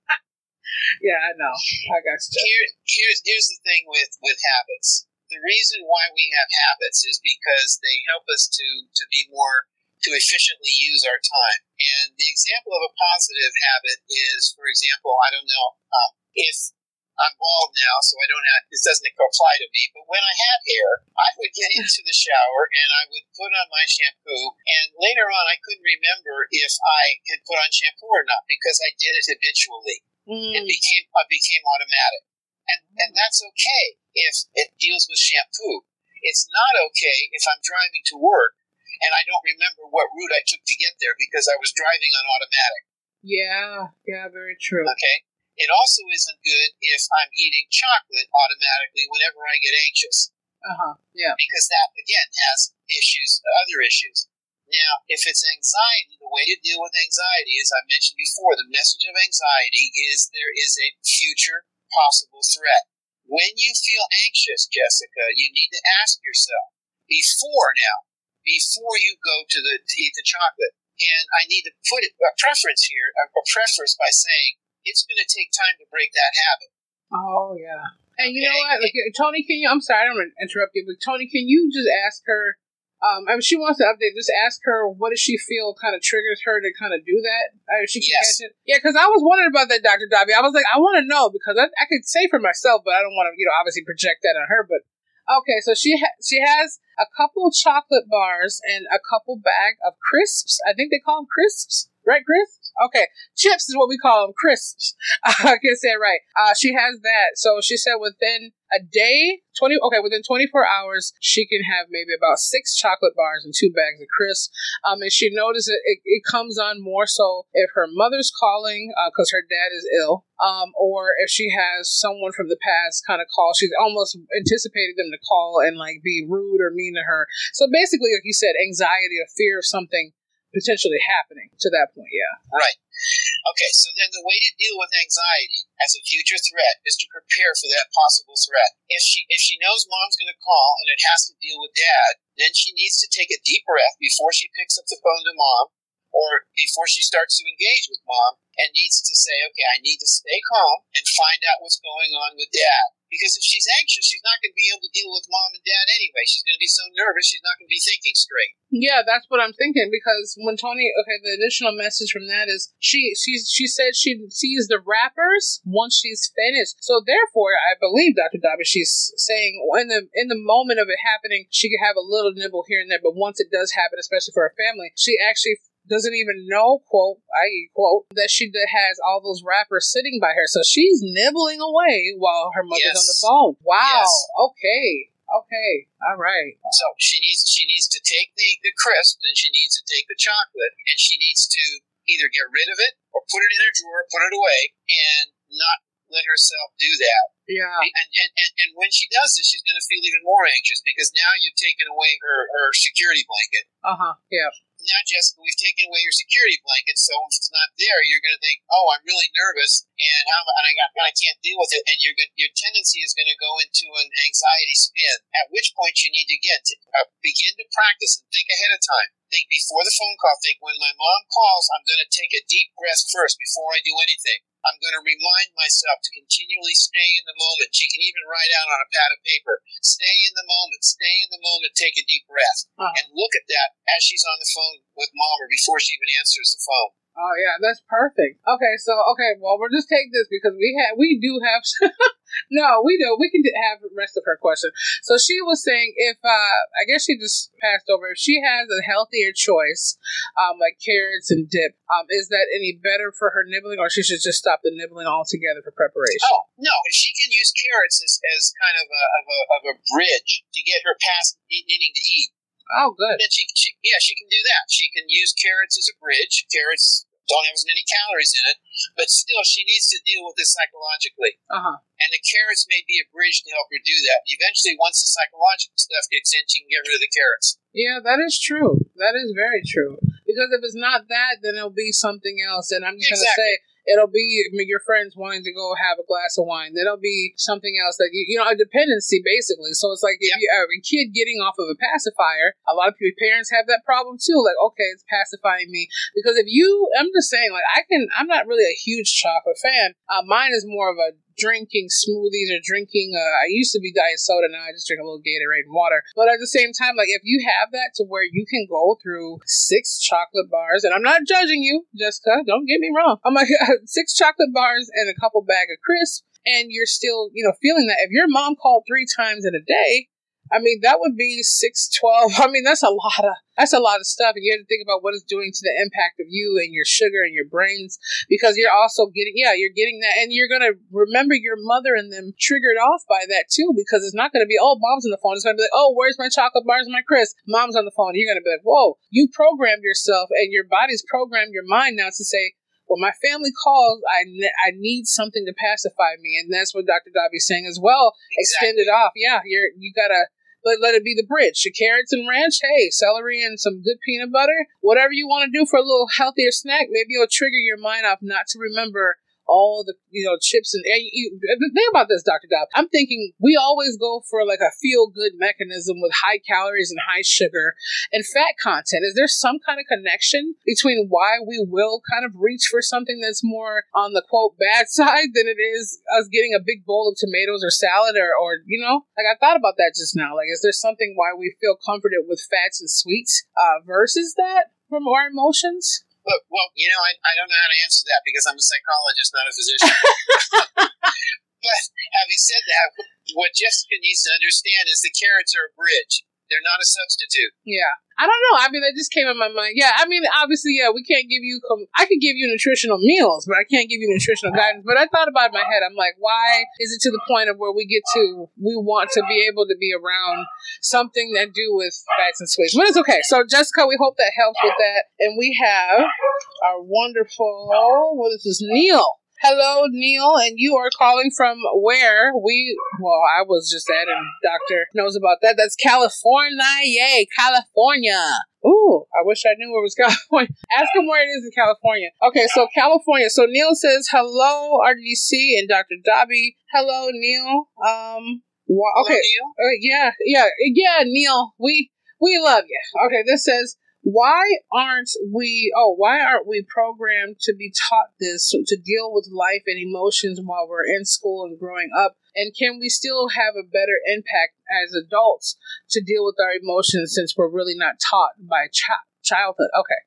Yeah, I know. I got you. Here, here's here's the thing with with habits. The reason why we have habits is because they help us to to be more to efficiently use our time. And the example of a positive habit is, for example, I don't know um, if I'm bald now, so I don't have this doesn't apply to me. But when I had hair, I would get [laughs] into the shower and I would put on my shampoo. And later on, I couldn't remember if I had put on shampoo or not because I did it habitually it Mm, became uh, became automatic, and and that's okay if it deals with shampoo. It's not okay if I'm driving to work and I don't remember what route I took to get there because I was driving on automatic. Yeah, yeah, very true. Okay. It also isn't good if I'm eating chocolate automatically whenever I get anxious. Uh huh. Yeah. Because that again has issues, other issues. Now, if it's anxiety, the way to deal with anxiety, as I mentioned before, the message of anxiety is there is a future possible threat. When you feel anxious, Jessica, you need to ask yourself before now, before you go to the to eat the chocolate. And I need to put it, a preference here, a, a preference by saying it's going to take time to break that habit. Oh yeah. And you know what, Tony, can you? I'm sorry, I don't want to interrupt you, but Tony, can you just ask her um, I mean, she wants to update. Just ask her what does she feel kind of triggers her to kind of do that. Uh, she can yes. catch it. Yeah, because I was wondering about that, Doctor Daube. I was like, I want to know because I, I could say for myself, but I don't want to, you know, obviously project that on her. But okay, so she ha- she has a couple chocolate bars and a couple bag of crisps. I think they call them crisps, right, Chris? Okay, chips is what we call them, crisps. [laughs] I can't say it right. Uh, she has that. So she said within a day, 20, okay, within 24 hours, she can have maybe about six chocolate bars and two bags of crisps. Um, and she noticed it, it, it comes on more so if her mother's calling because uh, her dad is ill, um, or if she has someone from the past kind of call. She's almost anticipating them to call and like be rude or mean to her. So basically, like you said, anxiety or fear of something potentially happening to that point. Yeah. Right. Okay, so then the way to deal with anxiety as a future threat is to prepare for that possible threat. If she if she knows mom's going to call and it has to deal with dad, then she needs to take a deep breath before she picks up the phone to mom or before she starts to engage with mom and needs to say, okay, I need to stay calm and find out what's going on with dad. Because if she's anxious, she's not going to be able to deal with mom and dad anyway. She's going to be so nervous, she's not going to be thinking straight. Yeah, that's what I'm thinking. Because when Tony, okay, the additional message from that is she she she said she sees the wrappers once she's finished. So therefore, I believe Dr. Daube, she's saying in the in the moment of it happening, she could have a little nibble here and there, but once it does happen, especially for her family, she actually doesn't even know, quote, i.e., quote, that she has all those wrappers sitting by her. So she's nibbling away while her mother's yes. on the phone. Wow. Yes. Okay. Okay. All right. So she needs she needs to take the, the crisp and she needs to take the chocolate and she needs to either get rid of it or put it in her drawer, put it away, and not let herself do that. Yeah. And, and, and, and when she does this, she's going to feel even more anxious because now you've taken away her, her security blanket. Uh huh. Yeah now, Jessica, we've taken away your security blanket, so if it's not there, you're going to think, oh, I'm really nervous, and how and I got I can't deal with it, and you're going your tendency is going to go into an anxiety spin. At which point you need to get to, uh, begin to practice and think ahead of time. Think before the phone call. Think when my mom calls, I'm going to take a deep breath first before I do anything. I'm going to remind myself to continually stay in the moment. She can even write out on a pad of paper, stay in the moment, stay in the moment, take a deep breath, uh-huh. and look at that as she's on the phone with mom or before she even answers the phone. Oh yeah, that's perfect. Okay, so okay, well we'll just take this because we have we do have [laughs] no, we do. We can have the rest of her question. So she was saying if uh I guess she just passed over if she has a healthier choice, um like carrots and dip, um is that any better for her nibbling or she should just stop the nibbling altogether for preparation? Oh no, she can use carrots as, as kind of a, of a of a bridge to get her past needing to eat. Oh, good. then she, she, yeah, she can do that. She can use carrots as a bridge. Carrots don't have as many calories in it, but still, she needs to deal with this psychologically. Uh-huh. And the carrots may be a bridge to help her do that. Eventually, once the psychological stuff gets in, she can get rid of the carrots. Yeah, that is true. That is very true. Because if it's not that, then it'll be something else. And I'm just exactly. going to say, It'll be your friends wanting to go have a glass of wine. Then it'll be something else that you, you know a dependency basically. So it's like if you have a kid getting off of a pacifier, a lot of people, parents have that problem too. Like okay, it's pacifying me because if you, I'm just saying like I can. I'm not really a huge chocolate fan. Uh, mine is more of a drinking smoothies or drinking. Uh, I used to be diet soda, now I just drink a little Gatorade and water. But at the same time, like if you have that to where you can go through six chocolate bars, and I'm not judging you, Jessica, don't get me wrong. I'm like [laughs] six chocolate bars and a couple bag of crisps, and you're still, you know, feeling that. If your mom called three times in a day, I mean, that would be six twelve. [laughs] I mean, that's a lot of that's a lot of stuff, and you have to think about what it's doing to the impact of you and your sugar and your brains because you're also getting yeah, you're getting that, and you're gonna remember your mother and them triggered off by that too because it's not gonna be oh mom's on the phone. It's gonna be like oh where's my chocolate bars my crisp? Mom's on the phone. You're gonna be like whoa, you programmed yourself and your body's programmed your mind now to say when my family calls, I, ne- I need something to pacify me, and that's what Dr. Daube's saying as well. Exactly. Extend it off. Yeah, you're you gotta let, let it be the bridge. The carrots and ranch, hey, celery and some good peanut butter, whatever you want to do for a little healthier snack. Maybe it'll trigger your mind off not to remember all the you know chips and, and you, think about this, Doctor Dob. I'm thinking we always go for like a feel good mechanism with high calories and high sugar and fat content. Is there some kind of connection between why we will kind of reach for something that's more on the quote bad [laughs] side than it is us getting a big bowl of tomatoes or salad or or you know like I thought about that just now. Like, is there something why we feel comforted with fats and sweets uh, versus that from our emotions? Well, well, you know, I, I don't know how to answer that because I'm a psychologist, not a physician. [laughs] but having said that, what Jessica needs to understand is the carrots are a bridge. They're not a substitute. Yeah. I don't know. I mean, that just came in my mind. Yeah, I mean, obviously, yeah, we can't give you. Com- I could give you nutritional meals, but I can't give you nutritional guidance. But I thought about in my head. I'm like, why is it to the point of where we get to we want to be able to be around something that do with fats and sweets? But it's okay. So, Jessica, we hope that helps with that. And we have our wonderful what is this, Neil? Hello, Neil, and you are calling from where? We, well, I was just at, and Doctor knows about that. That's California, yay, California. Ooh, I wish I knew where it was [laughs] California. Ask him where it is in California. Okay, so California. So Neil says hello, RDC, and Dr. Daube. Hello, Neil. Um, okay, Hello, Neil? uh, yeah, yeah, yeah, Neil. We we love you. Okay, this says why aren't we oh why aren't we programmed to be taught this to deal with life and emotions while we're in school and growing up? And can we still have a better impact as adults to deal with our emotions since we're really not taught by chi- childhood? Okay.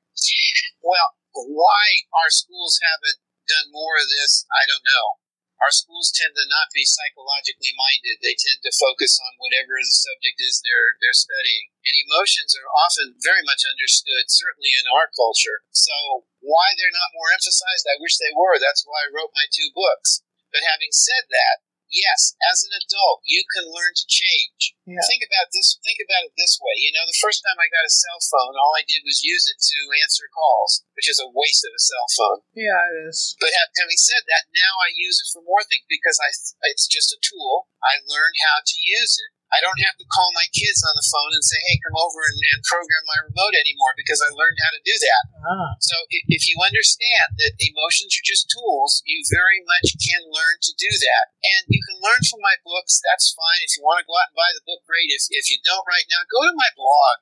Well, why our schools haven't done more of this, I don't know. Our schools tend to not be psychologically minded. They tend to focus on whatever the subject is they're they're studying. And emotions are often very much understood, certainly in our culture. So why they're not more emphasized, I wish they were. That's why I wrote my two books. But having said that, yes, as an adult, you can learn to change. Yeah. Think about this. Think about it this way. You know, the first time I got a cell phone, all I did was use it to answer calls, which is a waste of a cell phone. yeah it is But ha- having said that, now I use it for more things because I it's just a tool. I learned how to use it. I don't have to call my kids on the phone and say, "Hey, come over and, and program my remote anymore," because I learned how to do that. ah. So if you understand that emotions are just tools, you very much can learn to do that. And you can learn from my books. That's fine. If you want to go out and buy the book, great. If, if you don't right now, go to my blog,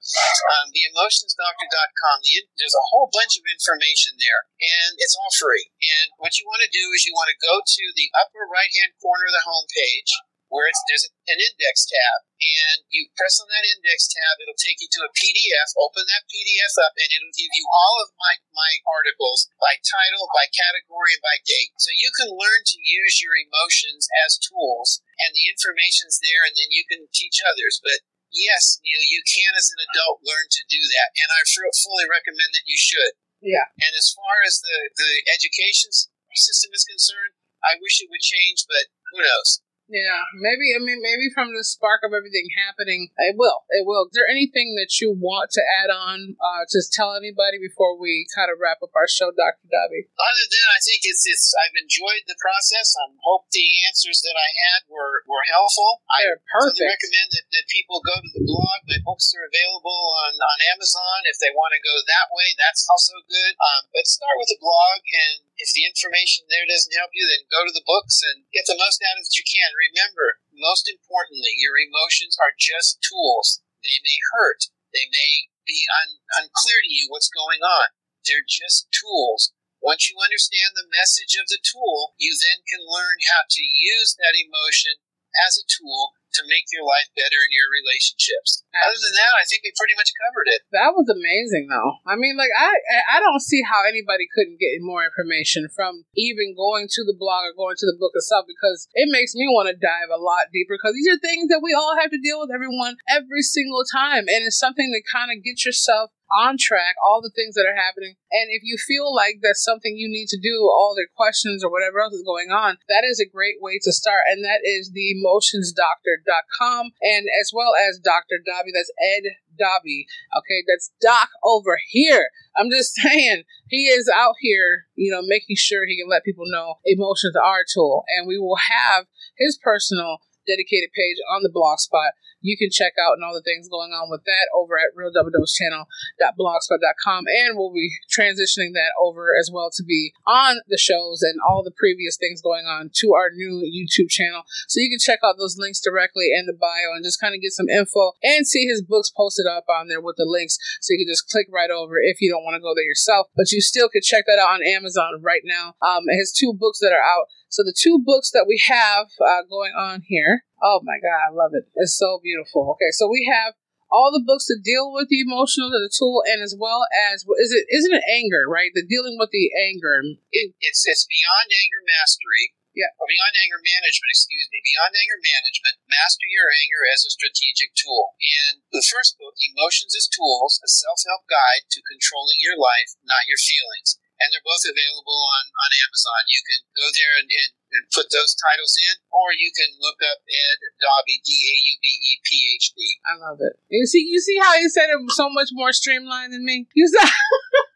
um, theemotionsdoctor.com. The, there's a whole bunch of information there, and it's all free. And what you want to do is you want to go to the upper right-hand corner of the homepage where it's, there's an index tab, and you press on that index tab, it'll take you to a PDF. Open that PDF up, and it'll give you all of my, my articles by title, by category, and by date. So you can learn to use your emotions as tools, and the information's there, and then you can teach others. But yes, Neil, you can as an adult learn to do that, and I fully recommend that you should. yeah And as far as the, the education system is concerned, I wish it would change, but who knows? Yeah, maybe. I mean, maybe from the spark of everything happening, it will. It will. Is there anything that you want to add on? Uh, to tell anybody before we kind of wrap up our show, Doctor Daube. Other than I think it's it's I've enjoyed the process. I hope the answers that I had were, were helpful. I They're really perfect. recommend that, that people go to the blog. My books are available on, on Amazon. If they want to go that way, that's also good. Um, but start with the blog, and if the information there doesn't help you, then go to the books and get the most out of it you can. Remember, most importantly, your emotions are just tools. They may hurt. They may be un- unclear to you what's going on. They're just tools. Once you understand the message of the tool, you then can learn how to use that emotion as a tool to make your life better in your relationships. Other than that, I think we pretty much covered it. That was amazing, though. I mean, like I I don't see how anybody couldn't get more information from even going to the blog or going to the book itself because it makes me want to dive a lot deeper because these are things that we all have to deal with everyone every single time, and it's something to kind of get yourself on track, all the things that are happening. And if you feel like that's something you need to do, all the questions or whatever else is going on, that is a great way to start. And that is the emotionsdoctor.com and as well as Dr. Daube. That's Ed Daube. Okay, that's Doc over here. I'm just [laughs] saying, he is out here, you know, making sure he can let people know emotions are a tool. And we will have his personal dedicated page on the blog spot you can check out and all the things going on with that over at Real Double Dose. And we'll be transitioning that over as well to be on the shows and all the previous things going on to our new YouTube channel. So you can check out those links directly in the bio and just kind of get some info and see his books posted up on there with the links. So you can just click right over if you don't want to go there yourself. But you still could check that out on Amazon right now. Um, has two books that are out. So the two books that we have uh, going on here Oh my God, I love it. It's so beautiful. Okay, so we have all the books to deal with the emotional, the tool, and as well as is it isn't it anger, right? The dealing with the anger. It, it's it's beyond anger mastery. Yeah. Or beyond anger management, excuse me. Beyond anger management, master your anger as a strategic tool. And the first book, Emotions as Tools, a self-help guide to controlling your life, not your feelings and they're both available on, on Amazon. You can go there and, and, and put those titles in, or you can look up Ed Daube, D A U B E P H D. I love it. You see, you see how you said it so much more streamlined than me. You said. [laughs]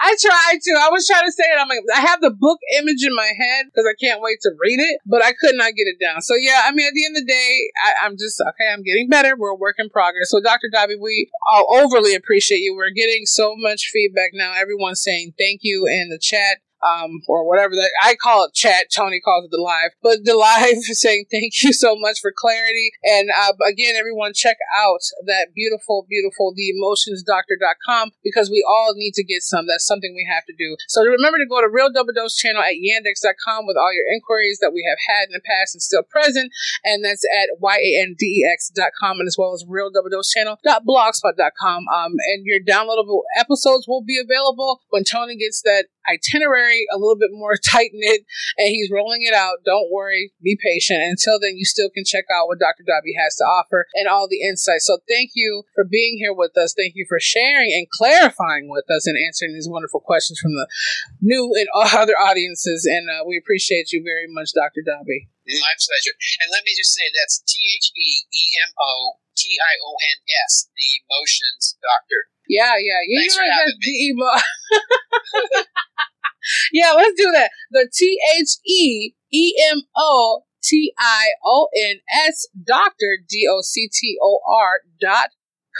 I tried to. I was trying to say it. I'm like, I have the book image in my head because I can't wait to read it, but I could not get it down. So yeah, I mean, at the end of the day, I, am just okay. I'm getting better. We're a work in progress. So Dr. Daube, we all overly appreciate you. We're getting so much feedback now. Everyone's saying thank you in the chat um, or whatever that I call it chat. Tony calls it the live, but the live [laughs] saying thank you so much for clarity. And uh, again, everyone check out that beautiful, beautiful theemotionsdoctor.com because we all need to get some. That's something we have to do. So remember to go to Real Double Dose channel at yandex.com with all your inquiries that we have had in the past and still present. And that's at yandex.com and as well as Real Double Dose channel.blogspot.com. Um, and your downloadable episodes will be available when Tony gets that itinerary a little bit more [laughs] tight knit and he's rolling it out. Don't worry, be patient. Until then, you still can check out what Dr. Daube has to offer and all the insights. So thank you for being here with us. Thank you for sharing and clarifying with us and answering these wonderful questions from the new and [laughs] other audiences. And uh, we appreciate you very much, Dr. Daube. My pleasure. And let me just say that's T H E E M O T I O N S, the emotions doctor. Yeah, yeah. You Thanks for having me. emo- [laughs] yeah, let's do that. The T H E E M O T I O N S doctor D O C T O R dot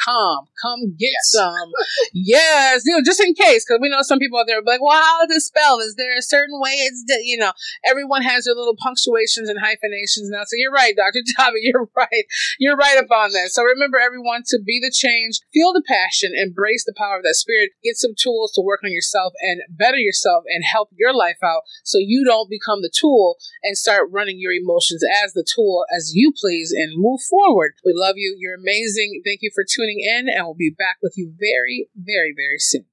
come, come get yes. some. yes, you know, just in case, because we know some people out there are like, well, how it spell? Is there a certain way it's, you know, everyone has their little punctuations and hyphenations now. So you're right, Dr. Daube, [laughs] you're right. You're right upon that. So remember, everyone, to be the change, feel the passion, embrace the power of that spirit, get some tools to work on yourself and better yourself and help your life out so you don't become the tool and start running your emotions as the tool as you please and move forward. We love you. You're amazing. Thank you for tuning tuning in, and we'll be back with you very, very, very soon.